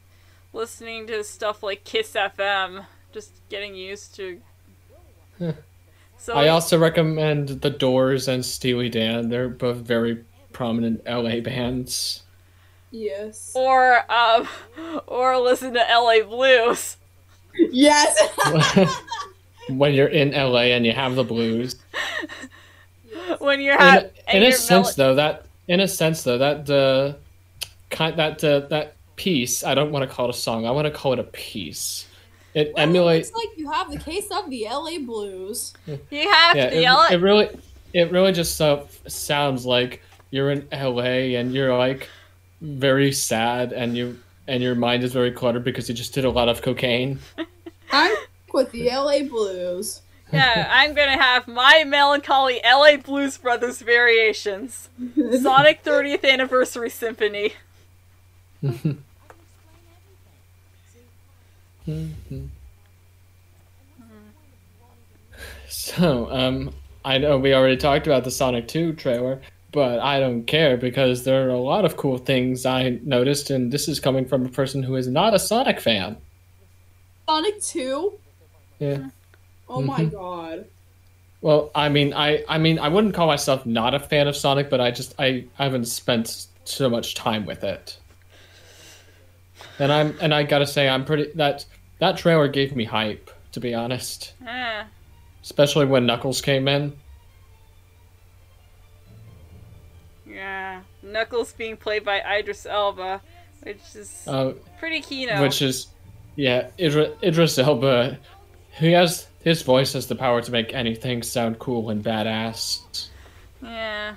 S1: listening to stuff like Kiss FM. Just getting used to. So
S2: I also recommend The Doors and Steely Dan. They're both very prominent LA bands.
S3: Yes.
S1: or um or listen to LA Blues.
S3: Yes.
S2: when you're in LA and you have the blues.
S1: when you're
S2: in,
S1: ha-
S2: in
S1: and
S2: a
S1: you're
S2: sense
S1: mel-
S2: though that in a sense though that uh, kind that uh, that piece i don't want to call it a song i want to call it a piece it
S3: Well,
S2: emulates
S3: Looks like you have the case of the LA Blues.
S1: you have
S2: yeah
S1: to
S2: it,
S1: LA
S2: it really it really just so, sounds like you're in la and you're like very sad and you and your mind is very cluttered because you just did a lot of cocaine
S3: I'm with the LA Blues.
S1: yeah, I'm gonna have my melancholy LA Blues Brothers variations. Sonic 30th Anniversary Symphony.
S2: So, um, I know we already talked about the Sonic 2 trailer, but I don't care because there are a lot of cool things I noticed, and this is coming from a person who is not a Sonic fan.
S3: Sonic 2?
S2: Yeah.
S3: Oh my
S2: Mhm.
S3: god.
S2: Well, I mean, I, I mean, I wouldn't call myself not a fan of Sonic, but I just, I, I haven't spent so much time with it. And I'm, and I gotta say, I'm pretty that that trailer gave me hype, to be honest,
S1: Ah,
S2: especially when Knuckles came in.
S1: Yeah. Knuckles being played by Idris Elba, which is
S2: Uh,
S1: pretty keynote.
S2: which is yeah Idris, Idris Elba he has his voice has the power to make anything sound cool and badass
S1: yeah.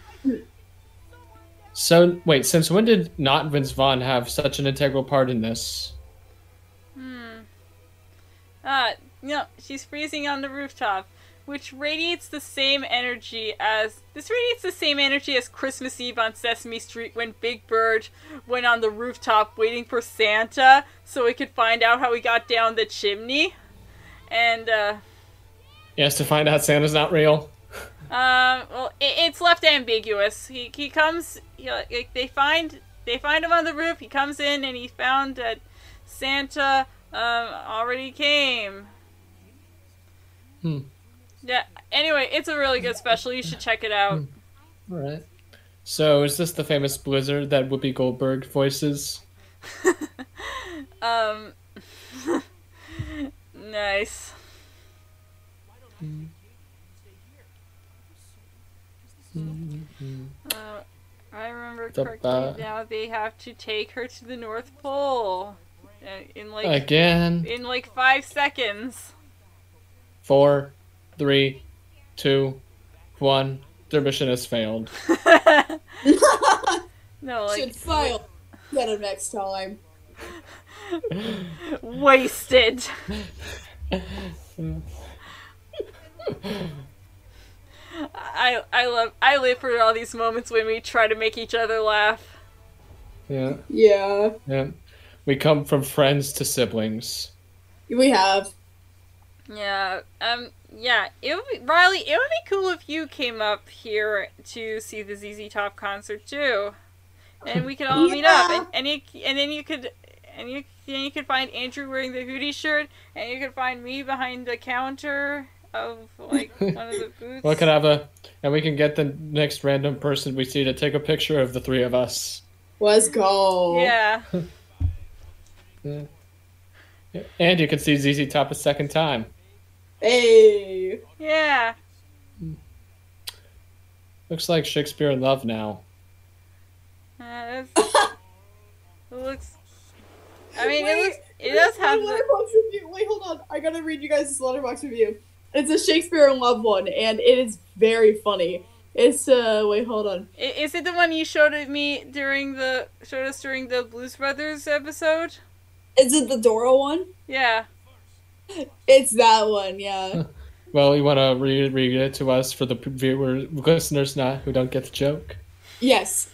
S2: so wait since when did not Vince Vaughn have such an integral part in this
S1: Hmm. Ah, no, she's freezing on the rooftop, which radiates the same energy as this radiates the same energy as Christmas Eve on Sesame Street when Big Bird went on the rooftop waiting for Santa so he could find out how he got down the chimney. And uh
S2: yes to find out Santa's not real
S1: Um, well, it, it's left ambiguous. He he comes. Know, like, they find they find him on the roof. He comes in and he found that Santa um already came.
S2: Hmm.
S1: Yeah. Anyway, it's a really good special. You should check it out.
S2: All right. So, is this the famous Blizzard that Whoopi Goldberg voices?
S1: Um. nice. Uh, I remember
S2: The
S1: correctly.
S2: ba-
S1: now they have to take her to the North Pole uh, in like
S2: Again.
S1: in like five seconds.
S2: Four, three, two, one. Their mission has failed.
S1: No, like
S3: Should fail. Get him next time.
S1: wasted. I I love I live for all these moments when we try to make each other laugh.
S2: Yeah,
S3: Yeah,
S2: yeah. We come from friends to siblings.
S3: we have.
S1: Yeah. Um. Yeah. It would be Riley. It would be cool if you came up here to see the ZZ Top concert too, and we could all meet up, and and, you, and then you could. And you, then you could find Andrew wearing the Hooty shirt, and you could find me behind the counter of like one of the booths.
S2: We could have a, and we can get the next random person we see to take a picture of the three of us.
S3: Let's go.
S1: Yeah.
S2: And you can see ZZ Top a second time.
S3: Hey.
S1: Yeah.
S2: Looks like Shakespeare in Love now.
S1: Uh, it looks. I mean, it looks. It does have
S3: My
S1: the.
S3: letterbox review. Wait, hold on. I gotta read you guys this letterbox review. It's a Shakespeare in Love one, and it is very funny. It's uh, wait, hold on.
S1: Is it the one you showed me during the showed us during the Blues Brothers episode?
S3: Is it the Dora one?
S1: Yeah.
S3: It's that one, yeah.
S2: Well, you want to read, read it to us for the viewers, listeners not who don't get the joke?
S3: yes.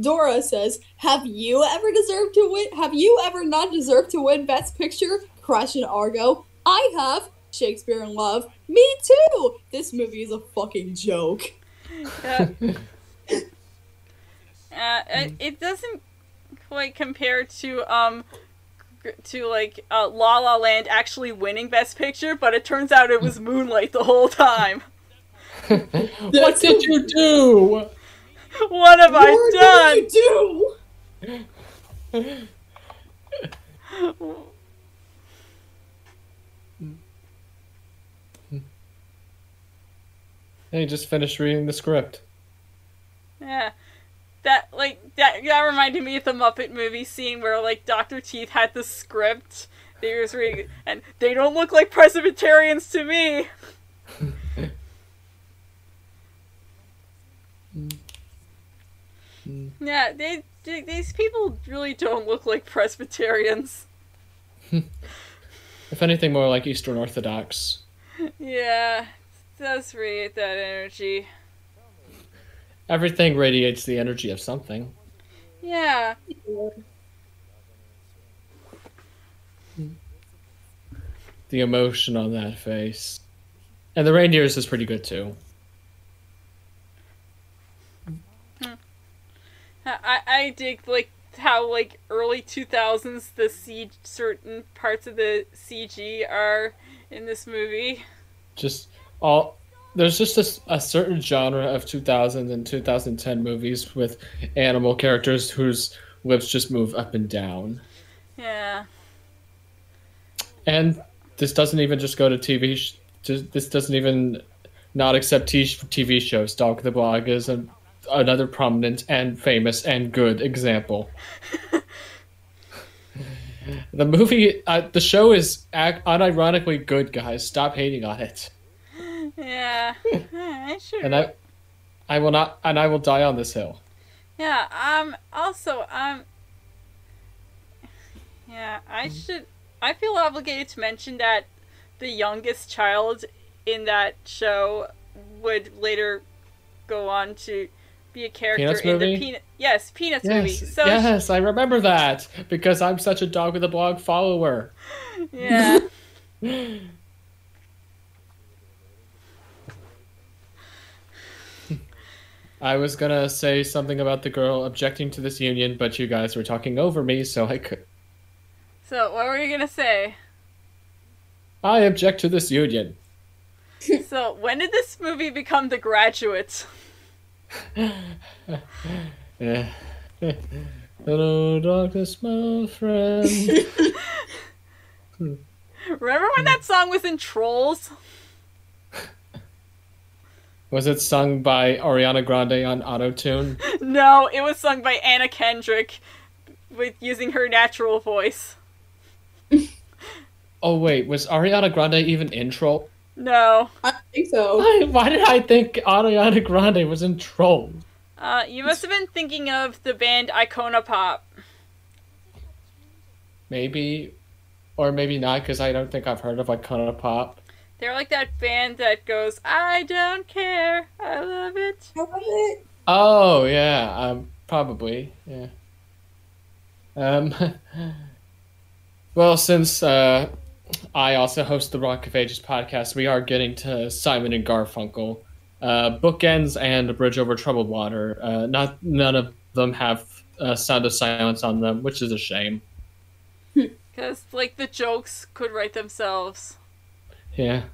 S3: Dora says, "Have you ever deserved to win? Have you ever not deserved to win Best Picture? Crash and Argo. I have. Shakespeare in Love. Me too. This movie is a fucking joke.
S1: Uh, uh, it, it doesn't quite compare to um g- to like uh, La La Land actually winning Best Picture, but it turns out it was Moonlight the whole time.
S2: what did you do?
S1: What have
S3: Lord,
S1: I
S3: what did you do?
S2: Hey, just finished reading the script.
S1: Yeah. That like that that reminded me of the Muppet movie scene where like Dr. Teeth had the script. They was reading and they don't look like Presbyterians to me. yeah, they, they these people really don't look like Presbyterians.
S2: If anything, more like Eastern Orthodox.
S1: Yeah, it does radiate that energy.
S2: Everything radiates the energy of something.
S1: Yeah.
S2: The emotion on that face. And the reindeers is pretty good too. Hmm.
S1: I, I dig like how like early 2000s the C certain parts of the CG are in this movie.
S2: Just all there's just a certain genre of 2000 and 2010 movies with animal characters whose lips just move up and down.
S1: Yeah.
S2: And this doesn't even just go to TV. Sh- this doesn't even not accept t- TV shows. Dog the Blog is a, another prominent and famous and good example. the movie, uh, the show is ac- unironically good, guys. Stop hating on it.
S1: Yeah. I should.
S2: And I, I will not, and I will die on this hill.
S1: Yeah. Um. Also. Um. Yeah. I should. I feel obligated to mention that the youngest child in that show would later go on to be a character
S2: Peanuts
S1: in
S2: movie?
S1: the Peanut. Yes, Peanuts movie.
S2: Yes,
S1: So
S2: yes, I remember that because I'm such a dog with a blog follower. I was gonna say something about the girl objecting to this union, but you guys were talking over me, so I could.
S1: So, what were you gonna say?
S2: I object to this union.
S1: so, when did this movie become The Graduate?
S2: Yeah. Hello, darkness, my friend.
S1: Remember when that song was in Trolls?
S2: Was it sung by Ariana Grande on autotune?
S1: No, it was sung by Anna Kendrick with using her natural voice.
S2: Oh wait, was Ariana Grande even in Troll?
S1: No.
S3: I don't think so.
S2: Why, why did I think Ariana Grande was in Troll?
S1: Uh, you must have been thinking of the band Icona Pop.
S2: Maybe, or maybe not, because I don't think I've heard of Icona Pop.
S1: They're like that band that goes, I don't care, I love it.
S3: I love it.
S2: Oh yeah, um, probably yeah. Um, well, since uh, I also host the Rock of Ages podcast, we are getting to Simon and Garfunkel, uh, bookends and a bridge over troubled water. Uh, not none of them have uh, Sound of Silence on them, which is a shame.
S1: Because, like, the jokes could write themselves.
S2: Yeah,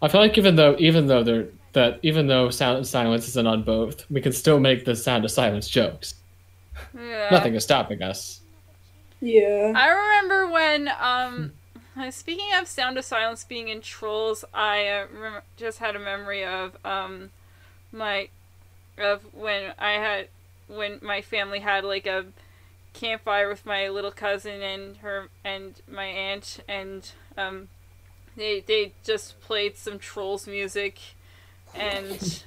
S2: I feel like even though even though they're that even though Sound of Silence isn't on both, we can still make the Sound of Silence jokes.
S1: Yeah.
S2: Nothing is stopping us.
S3: Yeah.
S1: I remember when, um, speaking of Sound of Silence being in Trolls, I uh, rem- just had a memory of, um, my, of when I had, when my family had, like, a campfire with my little cousin and her, and my aunt, and, um, they, they just played some Trolls music, and,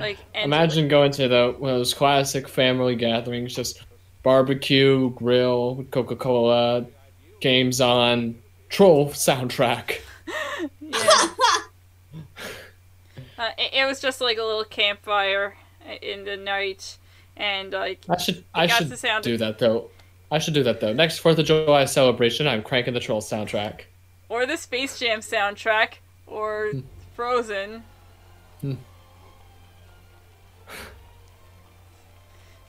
S1: like, and,
S2: Imagine going to the one of those classic family gatherings, just barbecue, grill, Coca Cola, games on, troll soundtrack.
S1: Yeah. uh, it, it was just like a little campfire in the night, and like
S2: I should I
S1: got
S2: should do that though. I should do that though. Next Fourth of July celebration, I'm cranking the troll soundtrack.
S1: Or the Space Jam soundtrack, or Frozen.
S2: Hmm.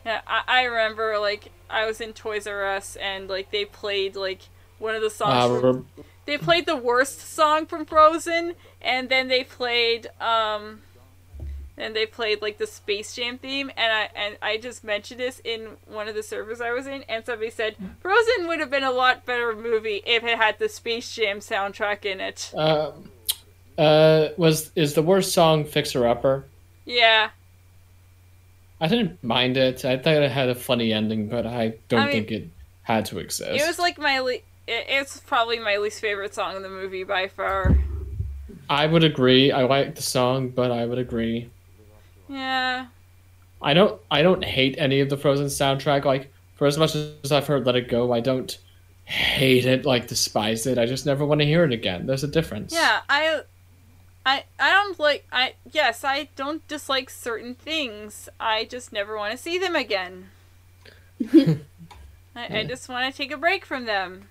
S1: Yeah, I, I remember like I was in Toys R Us and like they played like one of the songs.
S2: Uh,
S1: from- they played the worst song from Frozen, and then they played um, and they played like the Space Jam theme, and I and I just mentioned this in one of the servers I was in, and somebody said Frozen would have been a lot better movie if it had the Space Jam soundtrack in it.
S2: uh, uh, was is the worst song "Fixer Upper"?
S1: Yeah,
S2: I didn't mind it. I thought it had a funny ending, but I don't
S1: I mean,
S2: think it had to exist.
S1: it was like my le- it, it's probably my least favorite song in the movie by far.
S2: I would agree. I like the song, but I would agree.
S1: Yeah,
S2: I don't I don't hate any of the Frozen soundtrack. Like for as much as I've heard Let It Go, I don't hate it, like despise it. I just never want to hear it again. There's a difference.
S1: yeah, I. I, I don't like I yes I don't dislike certain things I just never want to see them again. I, I just want to take a break from them.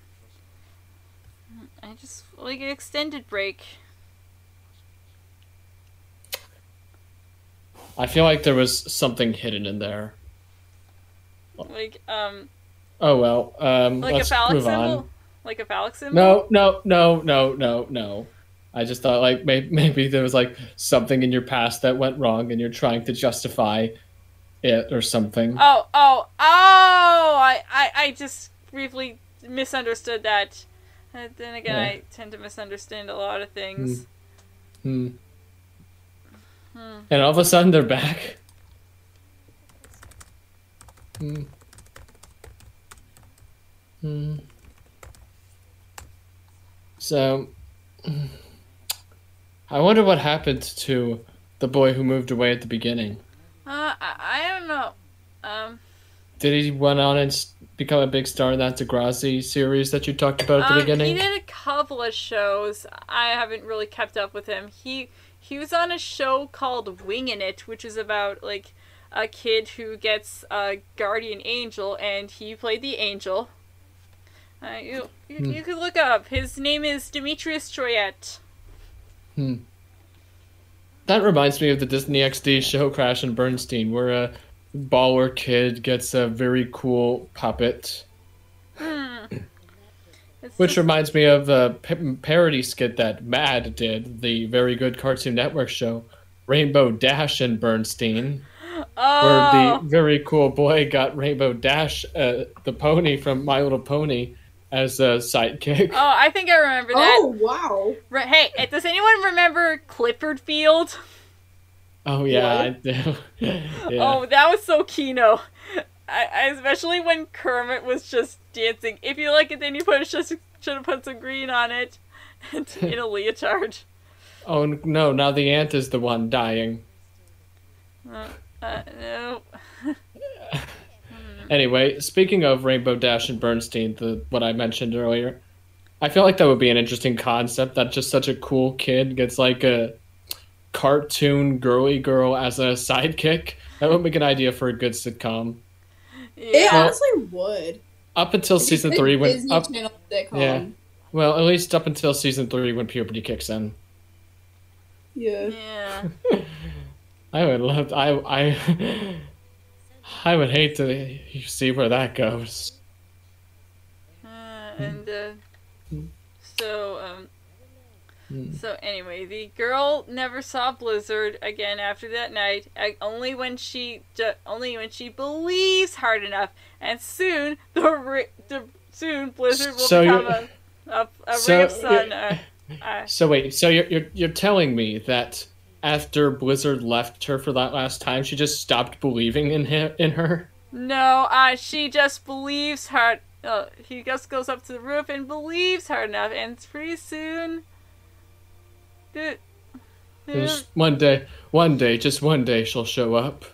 S1: I just like an extended break.
S2: I feel like there was something hidden in there.
S1: Like um
S2: Oh well. Um
S1: like
S2: let's
S1: a phallic
S2: move
S1: symbol.
S2: on.
S1: Like a phallic symbol.
S2: No, no, no, no, no, no. I just thought like maybe, maybe there was like something in your past that went wrong and you're trying to justify it or something.
S1: Oh oh oh! I I, I just briefly misunderstood that. And then again,
S2: Yeah.
S1: I tend to misunderstand a lot of things.
S2: Hmm.
S1: Hmm.
S2: And all of a sudden they're back. Hmm. Hmm. So, I wonder what happened to the boy who moved away at the beginning.
S1: Uh, I, I don't know. Um,
S2: Did he went on and become a big star in that Degrassi series that you talked about at the
S1: um,
S2: beginning?
S1: he did a couple of shows. I haven't really kept up with him. He he was on a show called Wingin' It, which is about like a kid who gets a guardian angel, and he played the angel. Uh, you you,
S2: Hmm.
S1: you could look up. His name is Demetrius Joyette.
S2: Hmm. That reminds me of the Disney XD show Crash and Bernstein, where a baller kid gets a very cool puppet.
S1: It's
S2: Which reminds me of the parody skit that Mad did, the very good Cartoon Network show, Rainbow Dash and Bernstein, where
S1: oh,
S2: the very cool boy got Rainbow Dash, uh, the pony from My Little Pony, as a sidekick.
S1: oh, I think I remember that.
S3: Oh wow!
S1: Re- hey, does anyone remember Clifford Field?
S2: Oh, yeah,
S3: What?
S2: I do. yeah.
S1: Oh, that was so Kino. I, I especially when Kermit was just dancing. If you like it, then you put just should have put some green on it, and in a leotard.
S2: Oh no! Now the ant is the one dying.
S1: Uh, uh, no.
S2: Anyway, speaking of Rainbow Dash and Bernstein, the what I mentioned earlier, I feel like that would be an interesting concept. That just such a cool kid gets like a cartoon girly girl as a sidekick. That would make an idea for a good sitcom.
S3: It honestly would.
S2: Up until season three, when
S3: Disney
S2: up,
S3: Channel sitcom.
S2: Yeah. well, at least up until season three, when puberty kicks in.
S3: Yeah.
S1: Yeah.
S2: I would love. I I I would hate to see where that goes.
S1: Uh, and uh, so um.
S2: Hmm.
S1: So anyway, the girl never saw Blizzard again after that night. Only when she, only when she believes hard enough, and soon the, the soon Blizzard will
S2: So
S1: become a, a, a
S2: so
S1: ray of sun. Uh, uh,
S2: So wait, so you're you're you're telling me that after Blizzard left her for that last time, she just stopped believing in him in her?
S1: no, uh, she just believes hard. Uh, he just goes up to the roof and believes hard enough, and pretty soon,
S2: Just one day, one day, just one day, she'll show up.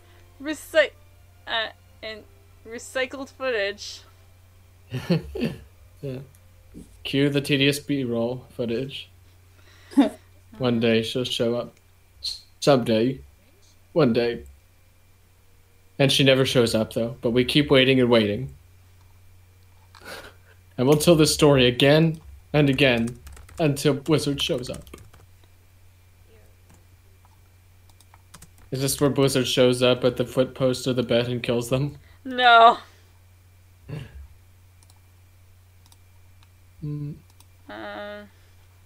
S1: recy- uh, and recycled footage.
S2: yeah. Cue the tedious B-roll footage. one day she'll show up. Someday. One day. And she never shows up though, but we keep waiting and waiting. And we'll tell this story again and again until Wizard shows up. Is this where Blizzard shows up at the foot post of the bed and kills them?
S1: No.
S2: Mm.
S1: Um,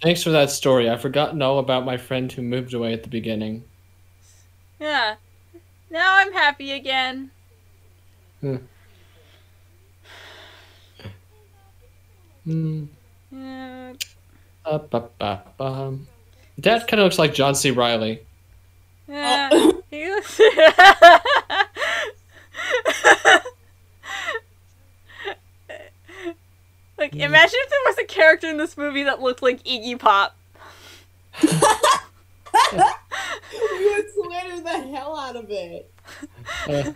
S2: Thanks for that story. I've forgotten all about my friend who moved away at the beginning.
S1: yeah. Now I'm happy again.
S2: Hmm.
S1: Yeah.
S2: Up, up, up, um. Dad kind of looks like John C. Reilly.
S1: Yeah.
S3: Oh.
S1: He looks- like, imagine if there was a character in this movie that looked like Iggy Pop.
S3: we would slander the hell out of it.
S2: Uh,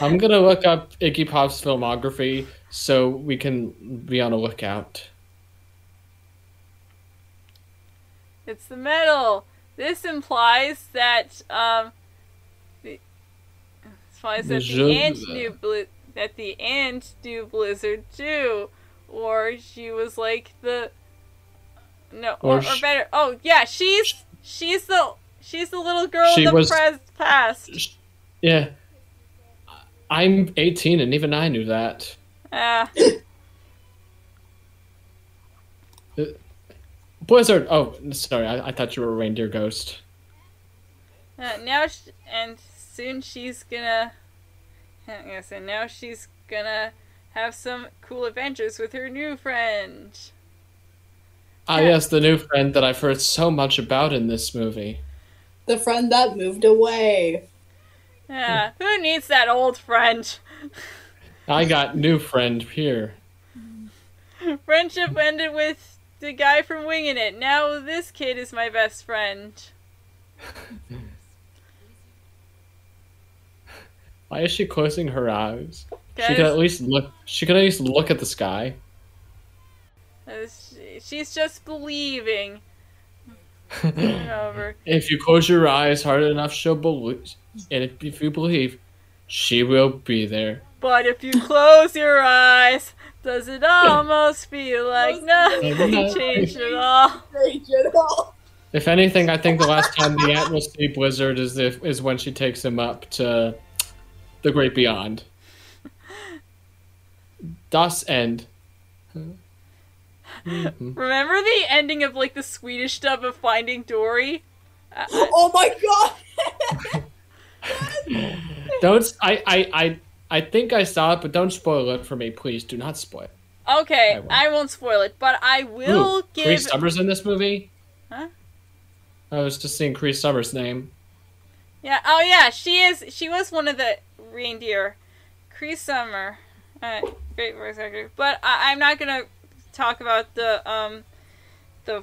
S2: I'm gonna look up Iggy Pop's filmography so we can be on a lookout.
S1: It's the metal. This implies that um, the implies that
S2: Je-
S1: the ant knew Bli- that the ant knew Blizzard too, or she was like the no, or,
S2: Or
S1: or, better. Oh yeah, she's she's the she's the little girl in the
S2: was-
S1: pres- past.
S2: Yeah. I'm 18 and even I knew that.
S1: Ah,
S2: Blizzard! Oh, sorry, I, I thought you were a reindeer ghost.
S1: uh, now sh- and soon she's gonna. Yes, and now she's gonna have some cool adventures with her new friend.
S2: Ah,
S1: Yeah.
S2: yes, the new friend that I've heard so much about in this movie.
S3: The friend that moved away.
S1: Yeah, who needs that old friend?
S2: I got new friend here.
S1: Friendship ended with the guy from Winging It. Now this kid is my best friend.
S2: Why is she closing her eyes? She
S1: Guys,
S2: could at least look. She could at least look at the sky.
S1: uh, she's just believing.
S2: If you close your eyes hard enough, she'll believe. And if, if you believe, she will be there.
S1: But if you close your eyes, does it almost feel like nothing
S2: Nothing
S1: changed at all?
S3: Great, you?
S2: If anything, I think the last time the ant will see Blizzard is if, is when she takes him up to the great beyond. Das End. Mhm.
S1: Remember the ending of like the Swedish dub of Finding Dory? Uh,
S3: Oh my god!
S2: Don't s- I, I I I think I saw it, but don't spoil it for me, please. Do not spoil. it.
S1: okay,
S2: I won't.
S1: I won't spoil it, but I will
S2: Ooh, Cree
S1: give.
S2: Summers in this movie.
S1: Huh?
S2: I was just seeing Cree Summers' name.
S1: Yeah. Oh yeah, she is. She was one of the reindeer. Cree Summer, uh, great voice actor. But I, I'm not gonna talk about the um, the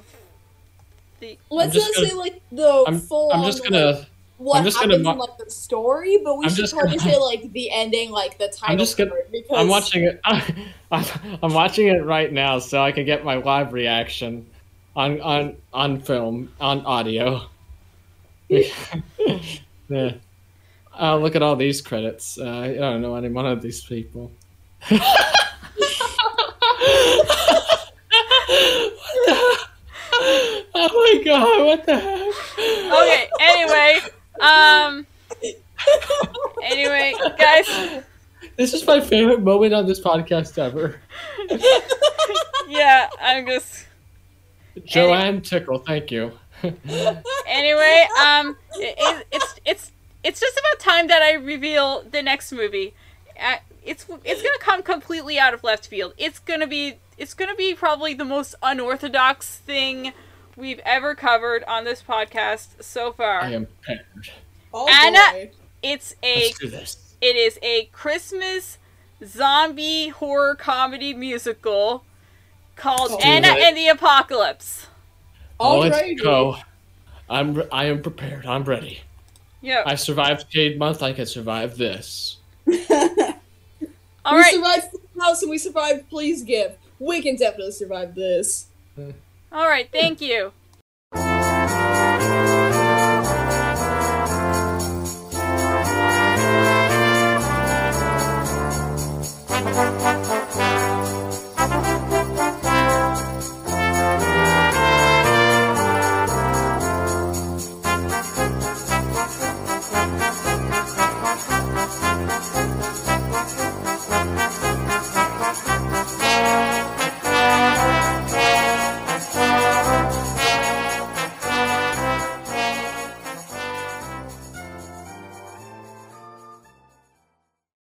S1: the.
S3: Let's
S2: just
S3: not
S2: gonna-
S3: say like the
S2: I'm,
S3: full.
S2: I'm just gonna.
S3: What
S2: I'm just gonna
S3: happens in like the story, but we
S2: I'm
S3: should probably
S2: gonna-
S3: say like the ending, like the title.
S2: I'm just gonna-
S3: because
S2: I'm watching it. I'm, I'm watching it right now, so I can get my live reaction on on on film on audio. yeah. Oh, look at all these credits. Uh, I don't know any one of these people. What the- oh my god! What the heck?
S1: Okay. Anyway, um. Anyway, guys.
S2: This is my favorite moment on this podcast ever.
S1: Yeah, I'm just.
S2: Joanne Tickle, thank you.
S1: Anyway, um, it, it, it's it's it's just about time that I reveal the next movie. Uh, it's it's gonna come completely out of left field. It's gonna be it's gonna be probably the most unorthodox thing we've ever covered on this podcast so far.
S2: I am prepared.
S3: oh
S1: Anna-
S3: boy.
S1: It's a
S2: Let's do this.
S1: it is a Christmas zombie horror comedy musical called
S3: Let's
S1: Anna
S2: it.
S1: and the Apocalypse.
S2: Oh, let's
S3: Alrighty.
S2: go. I'm I am prepared. I'm ready.
S1: Yeah.
S2: I survived Jade Month. I can survive this.
S1: All
S3: we
S1: right.
S3: survived Full House and we survived Please Give. We can definitely survive this. Hmm.
S1: All right, thank you. Thank you.